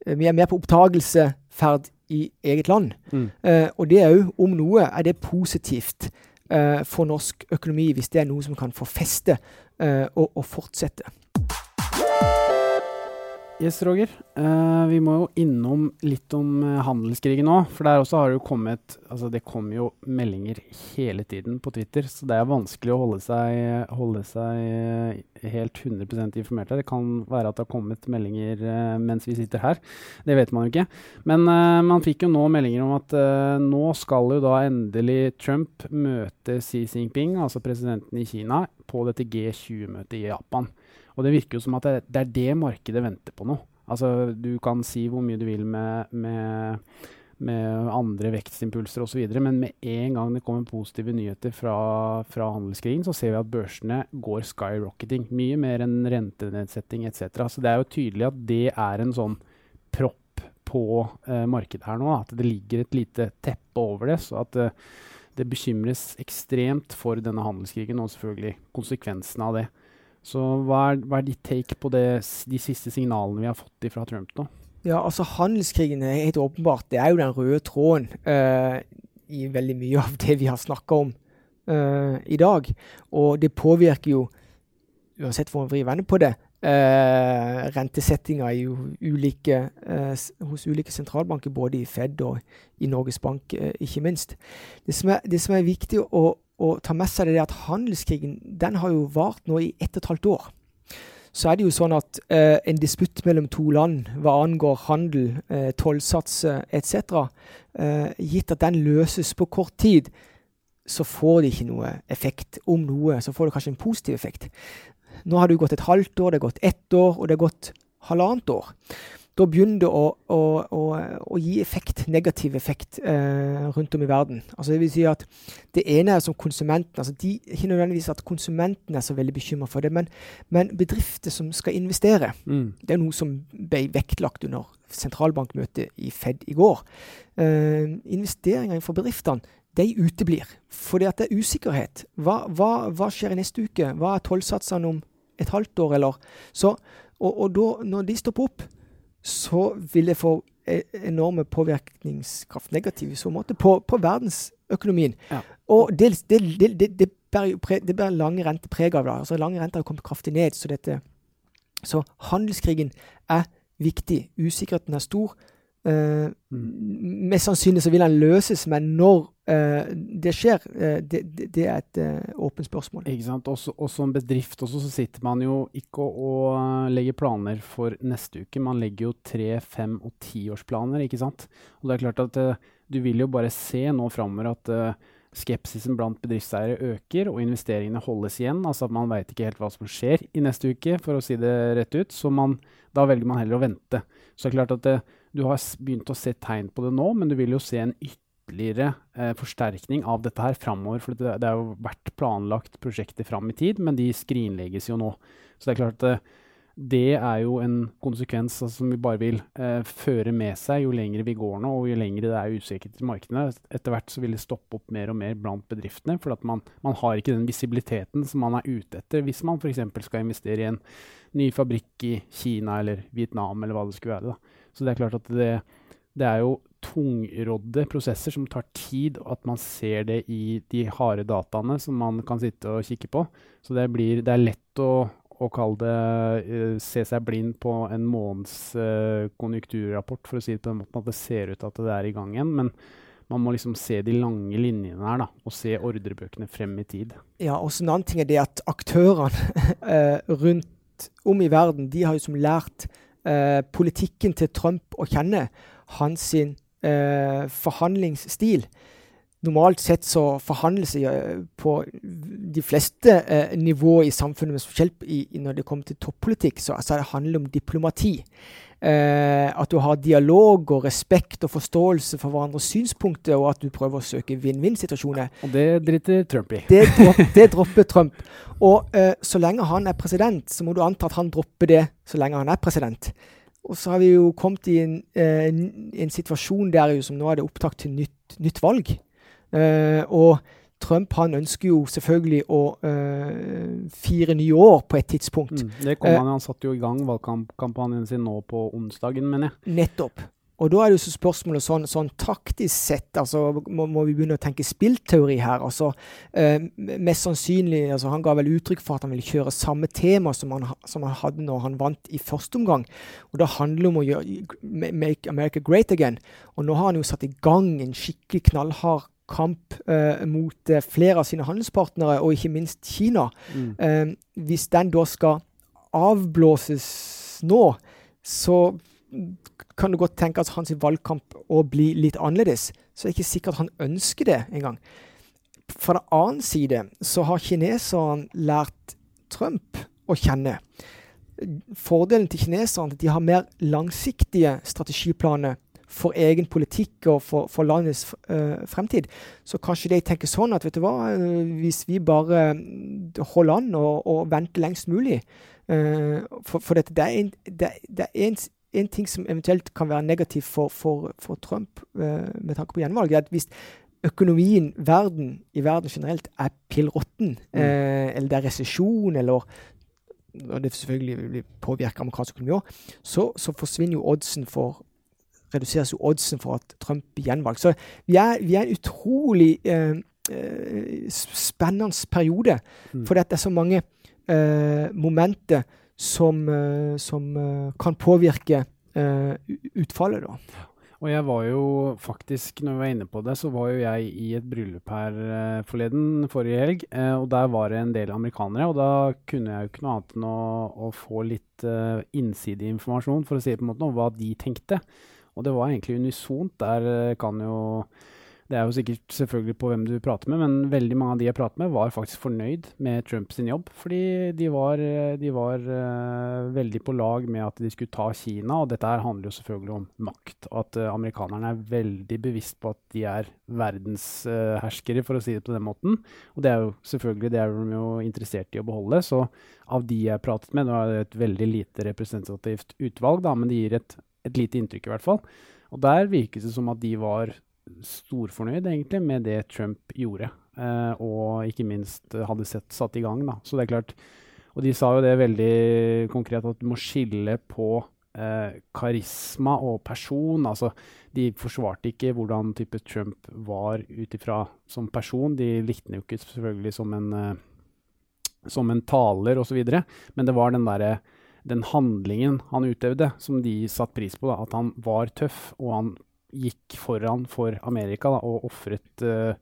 Eh, vi er mer på oppdagelseferd i eget land. Mm. Eh, og det òg, om noe, er det positivt eh, for norsk økonomi, hvis det er noe som kan få feste uh, og, og fortsette. Yes, Roger. Uh, vi må jo innom litt om uh, handelskrigen nå. For der også har det jo kommet Altså, det kommer jo meldinger hele tiden på Twitter, så det er vanskelig å holde seg, holde seg uh, helt 100 informert her. Det kan være at det har kommet meldinger mens vi sitter her. Det vet man jo ikke. Men man fikk jo nå meldinger om at nå skal jo da endelig Trump møte Xi Jinping, altså presidenten i Kina, på dette G20-møtet i Japan. Og det virker jo som at det, det, er det markedet venter på nå. Altså, du kan si hvor mye du vil med, med, med andre vekstimpulser osv., men med en gang det kommer positive nyheter fra, fra, handelskrigen, så ser vi at børsene går skyrocketing. Mye mer enn rentenedsetting etc. Så det er jo tydelig at det er en sånn propp på eh, markedet her nå. At det ligger et lite teppe over det. så at eh, det bekymres ekstremt for denne handelskrigen og selvfølgelig konsekvensene av det. Så hva er, hva er ditt take på det, de siste signalene vi har fått fra Trump nå? Ja, altså Handelskrigen er helt åpenbart. Det er jo den røde tråden uh, i veldig mye av det vi har snakka om uh, i dag. Og det påvirker jo, uansett hvor man vrir vende på det, uh, rentesettinga ulike, hos ulike sentralbanker, både i Fed og i Norges Bank, ikke minst. Det som, er, det som er viktig å å ta med seg det at handelskrigen den har jo vart nå i ett og et halvt år. Så er det jo sånn at eh, en disputt mellom to land hva angår handel, eh, tollsatser etc., eh, gitt at den løses på kort tid, så får det ikke noe effekt. Om noe, så får det kanskje en positiv effekt. Nå har det jo gått et halvt år, det har gått ett år, og det har gått halvannet år da begynner det å, å, å, å, gi effekt, negativ effekt eh, rundt om i verden. Altså det vil si at det ene er som konsumenten altså de, Ikke nødvendigvis at konsumenten er så veldig bekymra for det, men, men, bedrifter som skal investere. Mm. Det er noe som ble vektlagt under sentralbankmøtet i Fed i går. Eh, investeringer for bedriftene de uteblir fordi at det er usikkerhet. Hva, hva, hva skjer i neste uke? Hva er tollsatsene om et halvt år, eller? Så, og, og da, når de stopper opp, så vil det få e, enorme påvirkningskraft, negativ i så måte, på, på verdensøkonomien. Ja. Og det, det, det, det, bærer, det bærer lange renter preg av. det. Altså, lange renter har kommet kraftig ned. Så, dette, så handelskrigen er viktig. Usikkerheten er stor. Uh. Mest sannsynlig så vil den løses, men når uh, det skjer, uh, det, det, er et åpent spørsmål. Ikke sant? Også, og som bedrift også, så sitter man jo ikke og, og legger planer for neste uke. Man legger jo tre-, fem- og tiårsplaner, ikke sant. Og det er klart at du vil jo bare se nå framover at skepsisen blant bedriftseiere øker, og investeringene holdes igjen. Altså at man veit ikke helt hva som skjer i neste uke, for å si det rett ut. Så man, da velger man heller å vente. Så det er klart at det, du har begynt å se tegn på det nå, men du vil jo se en ytterligere eh, forsterkning av dette her framover. For det, det har jo vært planlagt prosjekter fram i tid, men de skrinlegges jo nå. Så det er klart at eh, det er jo en konsekvens altså, som vi bare vil eh, føre med seg jo lenger vi går nå, og jo lenger det er usikkert i markedene. Etter hvert så vil det stoppe opp mer og mer blant bedriftene, for man, man har ikke den visibiliteten som man er ute etter hvis man f.eks. skal investere i en ny fabrikk i Kina eller Vietnam, eller hva det skulle være. da. Så det er klart at det, det er jo tungrodde prosesser som tar tid, og at man ser det i de harde dataene som man kan sitte og kikke på. Så det, blir, det er lett å, å kalle det uh, se seg blind på en måneds uh, konjunkturrapport, for å si det på den måten at det ser ut at det er i gang igjen. Men, man må liksom se de lange linjene her, da, og se ordrebøkene frem i tid. Ja, og en annen ting er det at aktørene (laughs) eh, rundt om i verden, de har jo som lært eh, politikken til Trump å kjenne. Hans sin eh, forhandlingsstil. Normalt sett så forhandles det eh, på de fleste eh, nivåer i samfunnet, men spesielt i, når det kommer til toppolitikk, så altså, det handler om diplomati. Eh, at du har dialog og respekt og forståelse for hverandres synspunkter, og at du prøver å søke vinn-vinn-situasjoner. Og det driter Trump i. Det, dropp, det dropper Trump. Og eh, så lenge han er president, så må du anta at han dropper det så lenge han er president. Og så har vi jo kommet i en, en, en situasjon der jo som nå er det opptak til nytt, nytt valg. Eh, og Trump han ønsker jo selvfølgelig å øh, fire nye år på et tidspunkt. Mm, det kom han, han satte jo i gang valgkampanjen sin nå på onsdagen, mener jeg. Nettopp. Og da er det jo så spørsmålet sånn, sånn taktisk sett, altså må, må, vi begynne å tenke spillteori her. altså øh, Mest sannsynlig, altså Han ga vel uttrykk for at han ville kjøre samme tema som han, som han hadde når han vant i første omgang. Og Da handler det om å gjøre, make America great again. Og nå har han jo satt i gang en skikkelig knallhard kamp eh, mot uh, flere av sine handelspartnere, og ikke minst Kina. Mm. Eh, hvis den da skal avblåses nå, så kan du godt tenke at hans valgkamp å bli litt annerledes. Så det er ikke sikkert han ønsker det engang. Fra den annen side så har kineserne lært Trump å kjenne. Fordelen til kineserne er at de har mer langsiktige strategiplaner for egen politikk og for, for landets uh, fremtid. Så kanskje de tenker sånn at vet du hva, uh, hvis vi bare mm, holder an og, og venter lengst mulig uh, For, for dette, det er, en, det, det er en, en, ting som eventuelt kan være negativt for, for, for Trump med tanke på gjenvalg. at hvis økonomien verden, i verden generelt er pillrotten mm. eller det er resesjon, eller og det selvfølgelig vil påvirke amerikansk økonomi òg, så, så, forsvinner jo oddsen for reduseres jo oddsen for at Trump blir gjenvalgt. Så vi er, vi er en utrolig eh, eh spennende periode. Mm. For det er så mange eh, momenter som, eh, som eh, kan påvirke utfallet, da. Og jeg var jo faktisk, når vi var inne på det, så var jo jeg i et bryllup her forleden, forrige helg. Og der var det en del amerikanere, og da kunne jeg jo ikke noe annet enn å, å få litt uh, innsideinformasjon, for å si det på en måte, om hva de tenkte. Og det var egentlig unisont. Der eh, kan jo Det er jo sikkert selvfølgelig på hvem du prater med, men veldig mange av de jeg prater med, var faktisk fornøyd med Trumps jobb. Fordi de var, eh, de var uh, veldig på lag med at de skulle ta Kina. Og dette her handler jo selvfølgelig om makt. Og at uh, amerikanerne er veldig bevisst på at de er verdensherskere, uh, for å si det på den måten. Og det er jo selvfølgelig det er de jo interessert i å beholde. Så av de jeg pratet med, nå er det et veldig lite representativt utvalg, da, men det gir et et lite inntrykk, i hvert fall. Og der virket det som at de var storfornøyd egentlig med det Trump gjorde. Eh, og ikke minst hadde sett, satt i gang. Da. Så det er klart, Og de sa jo det veldig konkret, at du må skille på eh, karisma og person. Altså, de forsvarte ikke hvordan type Trump var ut ifra som person. De likte ham jo ikke selvfølgelig som en, eh, som en taler osv., men det var den derre den handlingen han utøvde, som de satte pris på. Da, at han var tøff, og han gikk foran for Amerika da, og ofret uh,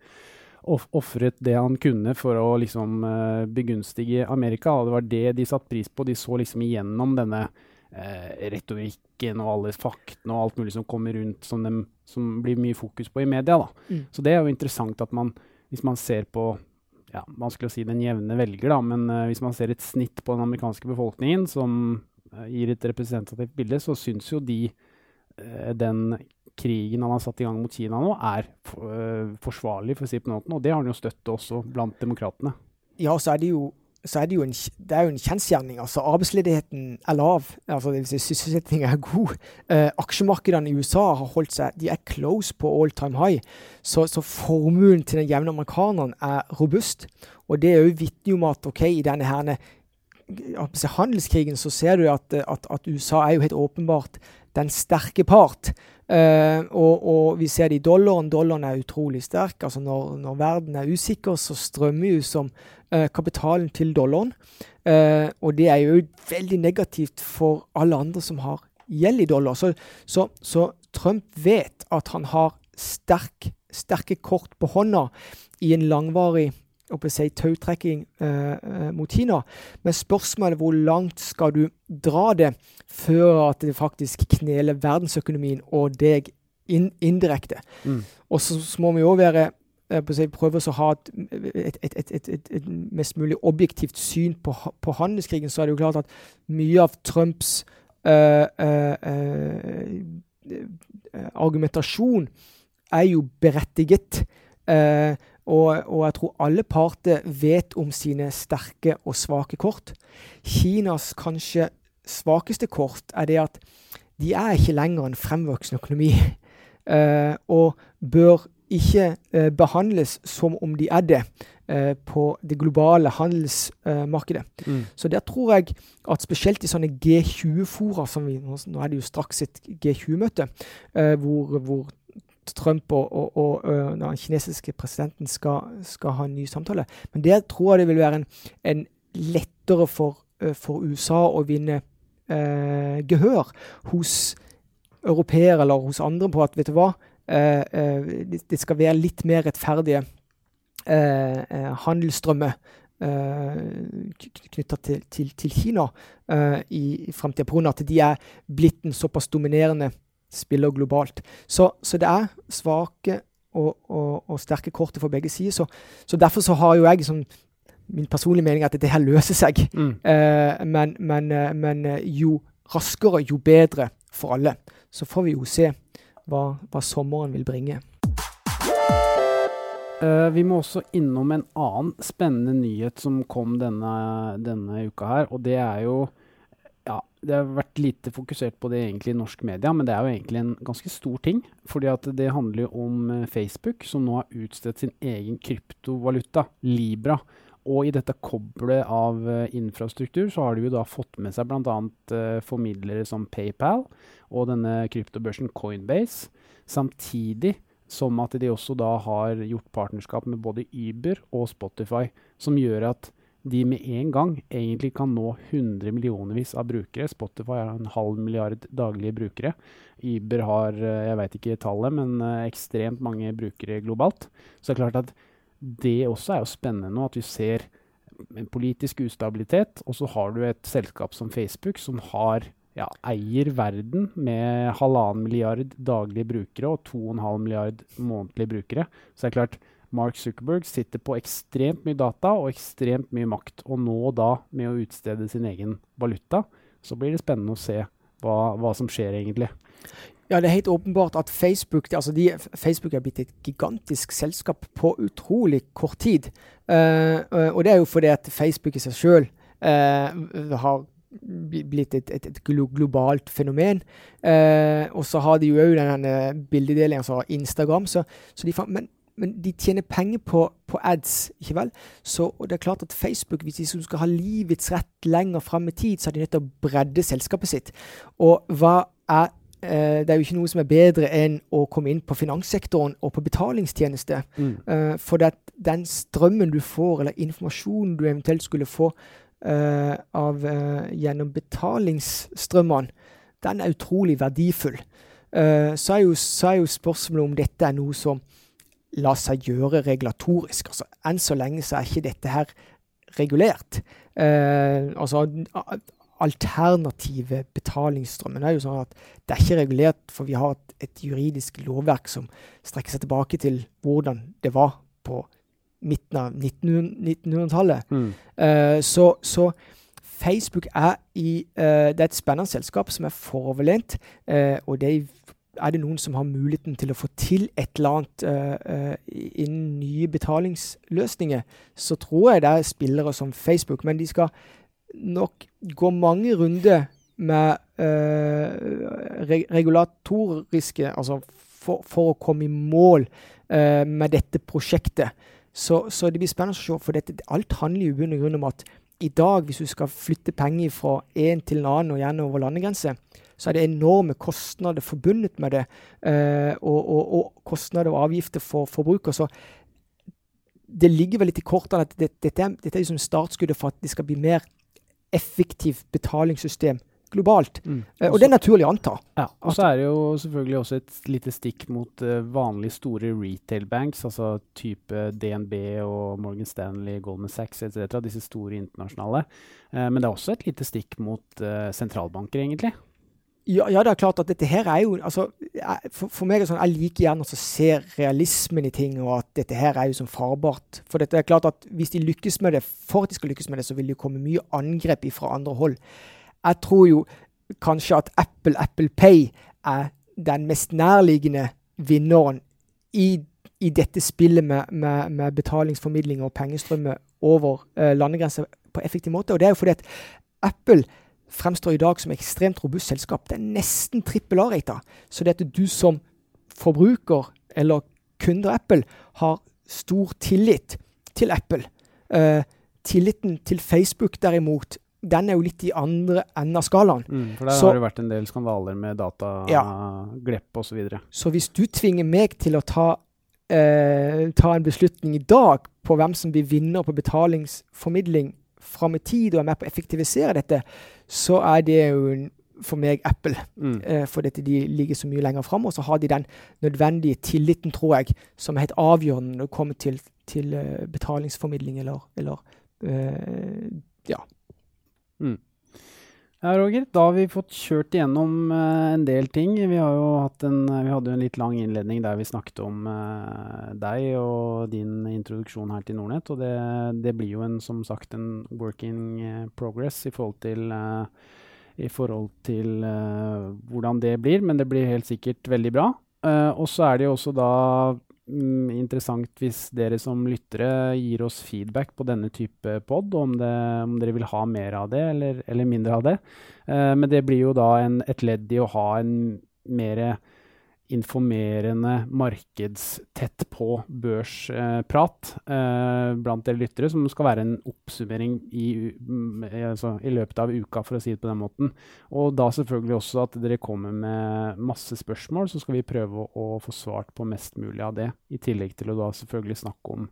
ofret det han kunne for å liksom uh, begunstige Amerika. Og det var det de satte pris på. De så liksom igjennom denne eh, retorikken og alle faktene og alt mulig som kommer rundt, som, som blir mye fokus på i media. Mm. Så det er jo interessant at man, hvis man ser på ja, vanskelig å si den jevne velger, da, men uh, hvis man ser et snitt på den amerikanske befolkningen som uh, gir et representativt bilde, så syns jo de uh, den krigen han har satt i gang mot Kina nå, er forsvarlig, for å si på noe, og det har han jo støttet også blant demokratene. Ja, så er det jo så er det jo en, det er jo en kjensgjerning. Altså, arbeidsledigheten er lav. Altså, dvs. si Sysselsettingen er god. Eh, aksjemarkedene i USA har holdt seg de er close på all time high. Så, så formuen til den jevne amerikaneren er robust. Og det er jo vitner om at ok, i denne herne, handelskrigen så ser du at, at, at, USA er jo helt åpenbart den sterke part. Uh, og, og, vi ser det i dollaren. Dollaren er utrolig sterk. Altså når, når verden er usikker, så strømmer jo som kapitalen til dollaren. Uh, og det er jo veldig negativt for alle andre som har gjeld i dollar. Så, så, så, Trump vet at han har sterk sterke kort på hånda i en langvarig si, tautrekking eh, mot Kina. Men spørsmålet er hvor langt skal du dra det før at det faktisk kneler verdensøkonomien og deg in indirekte. Mm. Og så, så, må vi òg være si, prøve å ha et, et, et, et, mest mulig objektivt syn på, på, handelskrigen. Så er det jo klart at mye av Trumps uh, uh, argumentasjon er jo berettiget. Uh, og, og, jeg tror alle parter vet om sine sterke og svake kort. Kinas kanskje svakeste kort er det at de er ikke lenger en fremvoksende økonomi. Uh, (laughs) og bør ikke eh, behandles som om de er det eh, på det globale handelsmarkedet. Mm. Så der tror jeg at spesielt i sånne G20-fora, som vi, nå er det jo straks et G20-møte, hvor, hvor Trump og, og, og, og, den kinesiske presidenten skal, skal, ha en ny samtale. Men der tror jeg det vil være en, en lettere for, for, USA å vinne eh, gehør hos europeere eller hos andre på at vet du hva, eh, eh det, skal være litt mer rettferdige eh, eh handelsstrømmer eh, knytta til, til, til, Kina eh, i, i framtida, pga. at de er blitt en såpass dominerende spiller globalt. Så, så det er svake og, og, og, sterke kortet for begge sider. Så, så, derfor så har jo jeg sånn, min personlige mening at dette her løser seg. Mm. Eh, men, men, men, jo raskere, jo bedre for alle. Så får vi jo se hva, hva sommeren vil bringe. Uh, vi må også innom en annen spennende nyhet som kom denne, denne uka her. Og det er jo ja, Det har vært lite fokusert på det egentlig i norsk media, men det er jo egentlig en ganske stor ting. fordi at det handler jo om uh, Facebook, som nå har utstedt sin egen kryptovaluta, Libra. Og i dette koblet av uh, infrastruktur så har de jo da fått med seg bl.a. Uh, formidlere som PayPal og denne kryptobørsen Coinbase. Samtidig som at de også da har gjort partnerskap med både Uber og Spotify, som gjør at de med en gang egentlig kan nå 100 millionervis av brukere. Spotify har en halv milliard daglige brukere. Uber har, uh, jeg vet ikke tallet, men ekstremt mange brukere globalt. Så det er klart at det også er jo spennende nå, at vi ser en politisk ustabilitet. Og så har du et selskap som Facebook, som har, ja, eier verden med halvannen milliard daglige brukere og 2,5 milliard månedlige brukere. Så det er klart, Mark Zuckerberg sitter på ekstremt mye data og ekstremt mye makt. Og nå da, med å utstede sin egen valuta, så blir det spennende å se hva, hva som skjer egentlig. Ja, det er helt åpenbart at Facebook altså de, Facebook er blitt et gigantisk selskap på utrolig kort tid. Uh, og det er jo fordi at Facebook i seg sjøl uh, har blitt et, et, et globalt fenomen. Uh, og så har de jo òg denne bildedelingen som altså Instagram. Så, så de, men, men, de tjener penger på, på, ads, ikke vel? Så det er klart at Facebook, hvis de skal ha livets rett lenger fram i tid, så er de nødt til å bredde selskapet sitt. Og hva er Eh, det er jo ikke noe som er bedre enn å komme inn på finanssektoren og på betalingstjeneste. Mm. Uh, for den strømmen du får, eller informasjonen du eventuelt skulle få uh, av, uh, gjennom betalingsstrømmene, den er utrolig verdifull. så, er jo, så er jo spørsmålet om dette er noe som lar seg gjøre regulatorisk. Altså, enn så lenge så er ikke dette her regulert. altså alternative betalingsstrømmen er jo sånn at det er ikke regulert, for vi har et, et juridisk lovverk som strekker seg tilbake til hvordan det var på midten av 1900-tallet. Mm. Uh, så, så, Facebook er, i, uh, det er et spennende selskap som er foroverlent, uh, og det er det noen som har muligheten til å få til et eller annet innen nye betalingsløsninger, så tror jeg det er spillere som Facebook. Men de skal nok gå mange runder med uh, regulatoriske Altså for, for, å komme i mål uh, med dette prosjektet. Så, så, det blir spennende å se, for dette, alt handler jo i bunn og grunn om at i dag, hvis du skal flytte penger fra en til en annen og gjerne over landegrenser, så er det enorme kostnader forbundet med det, uh, og, og, og, kostnader og avgifter for forbruker. Så det ligger vel litt i kortene at dette, dette, dette er liksom startskuddet for at det skal bli mer effektivt betalingssystem globalt. Mm. Eh, og det er naturlig å anta. Ja, og så er det jo selvfølgelig også et lite stikk mot uh, vanlige store retail banks, altså type DNB og Morgan Stanley, Goldman Sachs etc., disse store internasjonale. Uh, men det er også et lite stikk mot uh, sentralbanker, egentlig. Ja, ja, det er klart at dette her er jo altså, for, for, meg er det sånn, Jeg liker gjerne å se realismen i ting, og at dette her er jo som farbart. For dette er klart at hvis de lykkes med det, for at de skal lykkes med det, så vil det komme mye angrep fra andre hold. Jeg tror jo kanskje at Apple, Apple Pay, er den mest nærliggende vinneren i, i dette spillet med, med, med, betalingsformidling og pengestrømmer over eh, landegrenser på effektiv måte. Og det er jo fordi at Apple fremstår i dag som et ekstremt robust selskap. Det er nesten trippel A-rata. Så det at du som forbruker eller kunder Apple har stor tillit til Apple. Uh, tilliten til Facebook derimot, den er jo litt i andre enden av skalaen. Mm, for der så, har det vært en del skandaler med dataglepp ja. osv. Så, så hvis du tvinger meg til å ta, uh, ta en beslutning i dag på hvem som blir vinner på betalingsformidling fram i tid og er med på å effektivisere dette, så er det jo for meg Apple. Mm. Eh, for dette de ligger så mye lenger fram, og så har de den nødvendige tilliten, tror jeg, som er helt avgjørende når det kommer til, til uh, betalingsformidling eller, eller uh, ja. Mm. Ja, Roger, da har vi fått kjørt igjennom uh, en del ting. Vi, en, vi, hadde jo en litt lang innledning der vi snakket om uh, deg og din introduksjon her til Nordnett. Og det, det, blir jo en, som sagt en working progress i forhold til, i forhold til hvordan det blir, men det blir helt sikkert veldig bra. og så er det jo også da mm, interessant hvis dere som lyttere gir oss feedback på denne type pod, om, om dere vil ha mer av det eller, eller mindre av det. Eh, men det blir jo da en, et ledd i å ha en mer informerende, markedstett på børsprat eh, blant dere lyttere, som skal være en oppsummering i, mm, altså, i, løpet av uka, for å si det på den måten. Og da selvfølgelig også at dere kommer med masse spørsmål, så skal vi prøve å, å få svart på mest mulig av det. I tillegg til å da selvfølgelig snakke om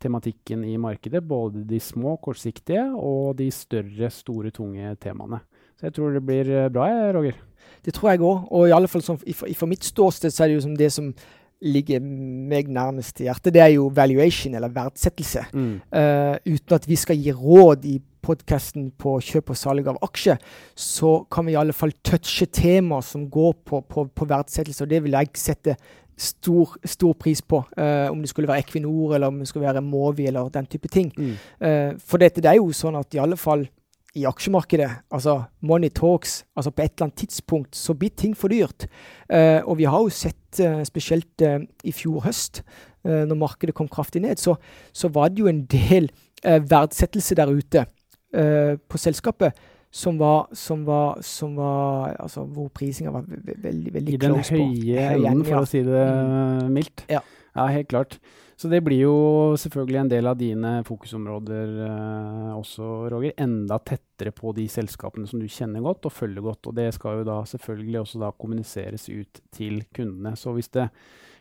tematikken i markedet, både de små, kortsiktige og de større, store, tunge temaene. Så jeg tror det blir eh, bra, Roger. Det tror jeg òg. Og i alle fall som, for, mitt ståsted så er det jo som det som ligger meg nærmest i hjertet, det er jo valuation, eller verdsettelse. Mm. Uh, uten at vi skal gi råd i podkasten på kjøp og salg av aksjer, så kan vi i alle fall touche temaer som går på, på, på verdsettelse, og det vil jeg sette stor, stor pris på. Uh, om det skulle være Equinor, eller om det skulle være Movi, eller den type ting. Mm. Uh, for dette, det er jo sånn at i alle fall i aksjemarkedet. Altså money talks. altså På et eller annet tidspunkt så blir ting for dyrt. Uh, og vi har jo sett, uh, spesielt uh, i fjor høst, når markedet kom kraftig ned, så, så, var det jo en del verdsettelse der ute på selskapet som var, som var, som var altså Hvor prisinga var veldig, veldig. I den høye enden, for å si det mm. mildt. Ja. Ja, helt klart. Så det blir jo selvfølgelig en del av dine fokusområder eh, også, Roger. Enda tettere på de selskapene som du kjenner godt og følger godt. Og det skal jo da selvfølgelig også da kommuniseres ut til kundene. Så hvis det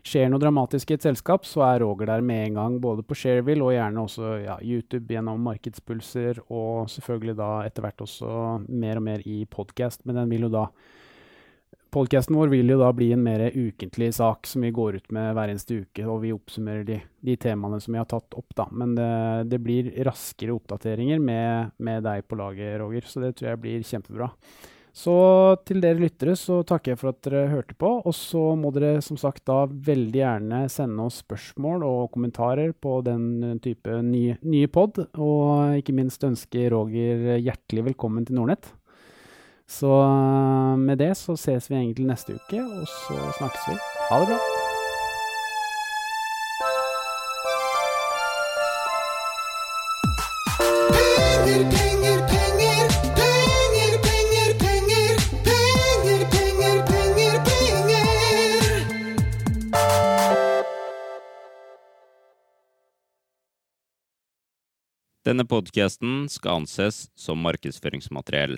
skjer noe dramatisk i et selskap, så er Roger der med en gang. Både på Shareville og gjerne også ja, YouTube gjennom markedspulser, og selvfølgelig da etter hvert også mer og mer i podkast. Men den vil jo da Podkasten vår vil jo da bli en mer ukentlig sak som vi går ut med hver eneste uke, og vi oppsummerer de, de temaene som vi har tatt opp, da. Men det, det blir raskere oppdateringer med, med, deg på laget, Roger, så det tror jeg blir kjempebra. Så til dere lyttere så takker jeg for at dere hørte på, og så må dere som sagt da veldig gjerne sende oss spørsmål og kommentarer på den type nye, nye pod, og ikke minst ønske Roger hjertelig velkommen til Nordnett. Så eh, med det så ses vi egentlig neste uke, og så snakkes vi. Ha det bra. Denne podkasten skal anses som markedsføringsmateriell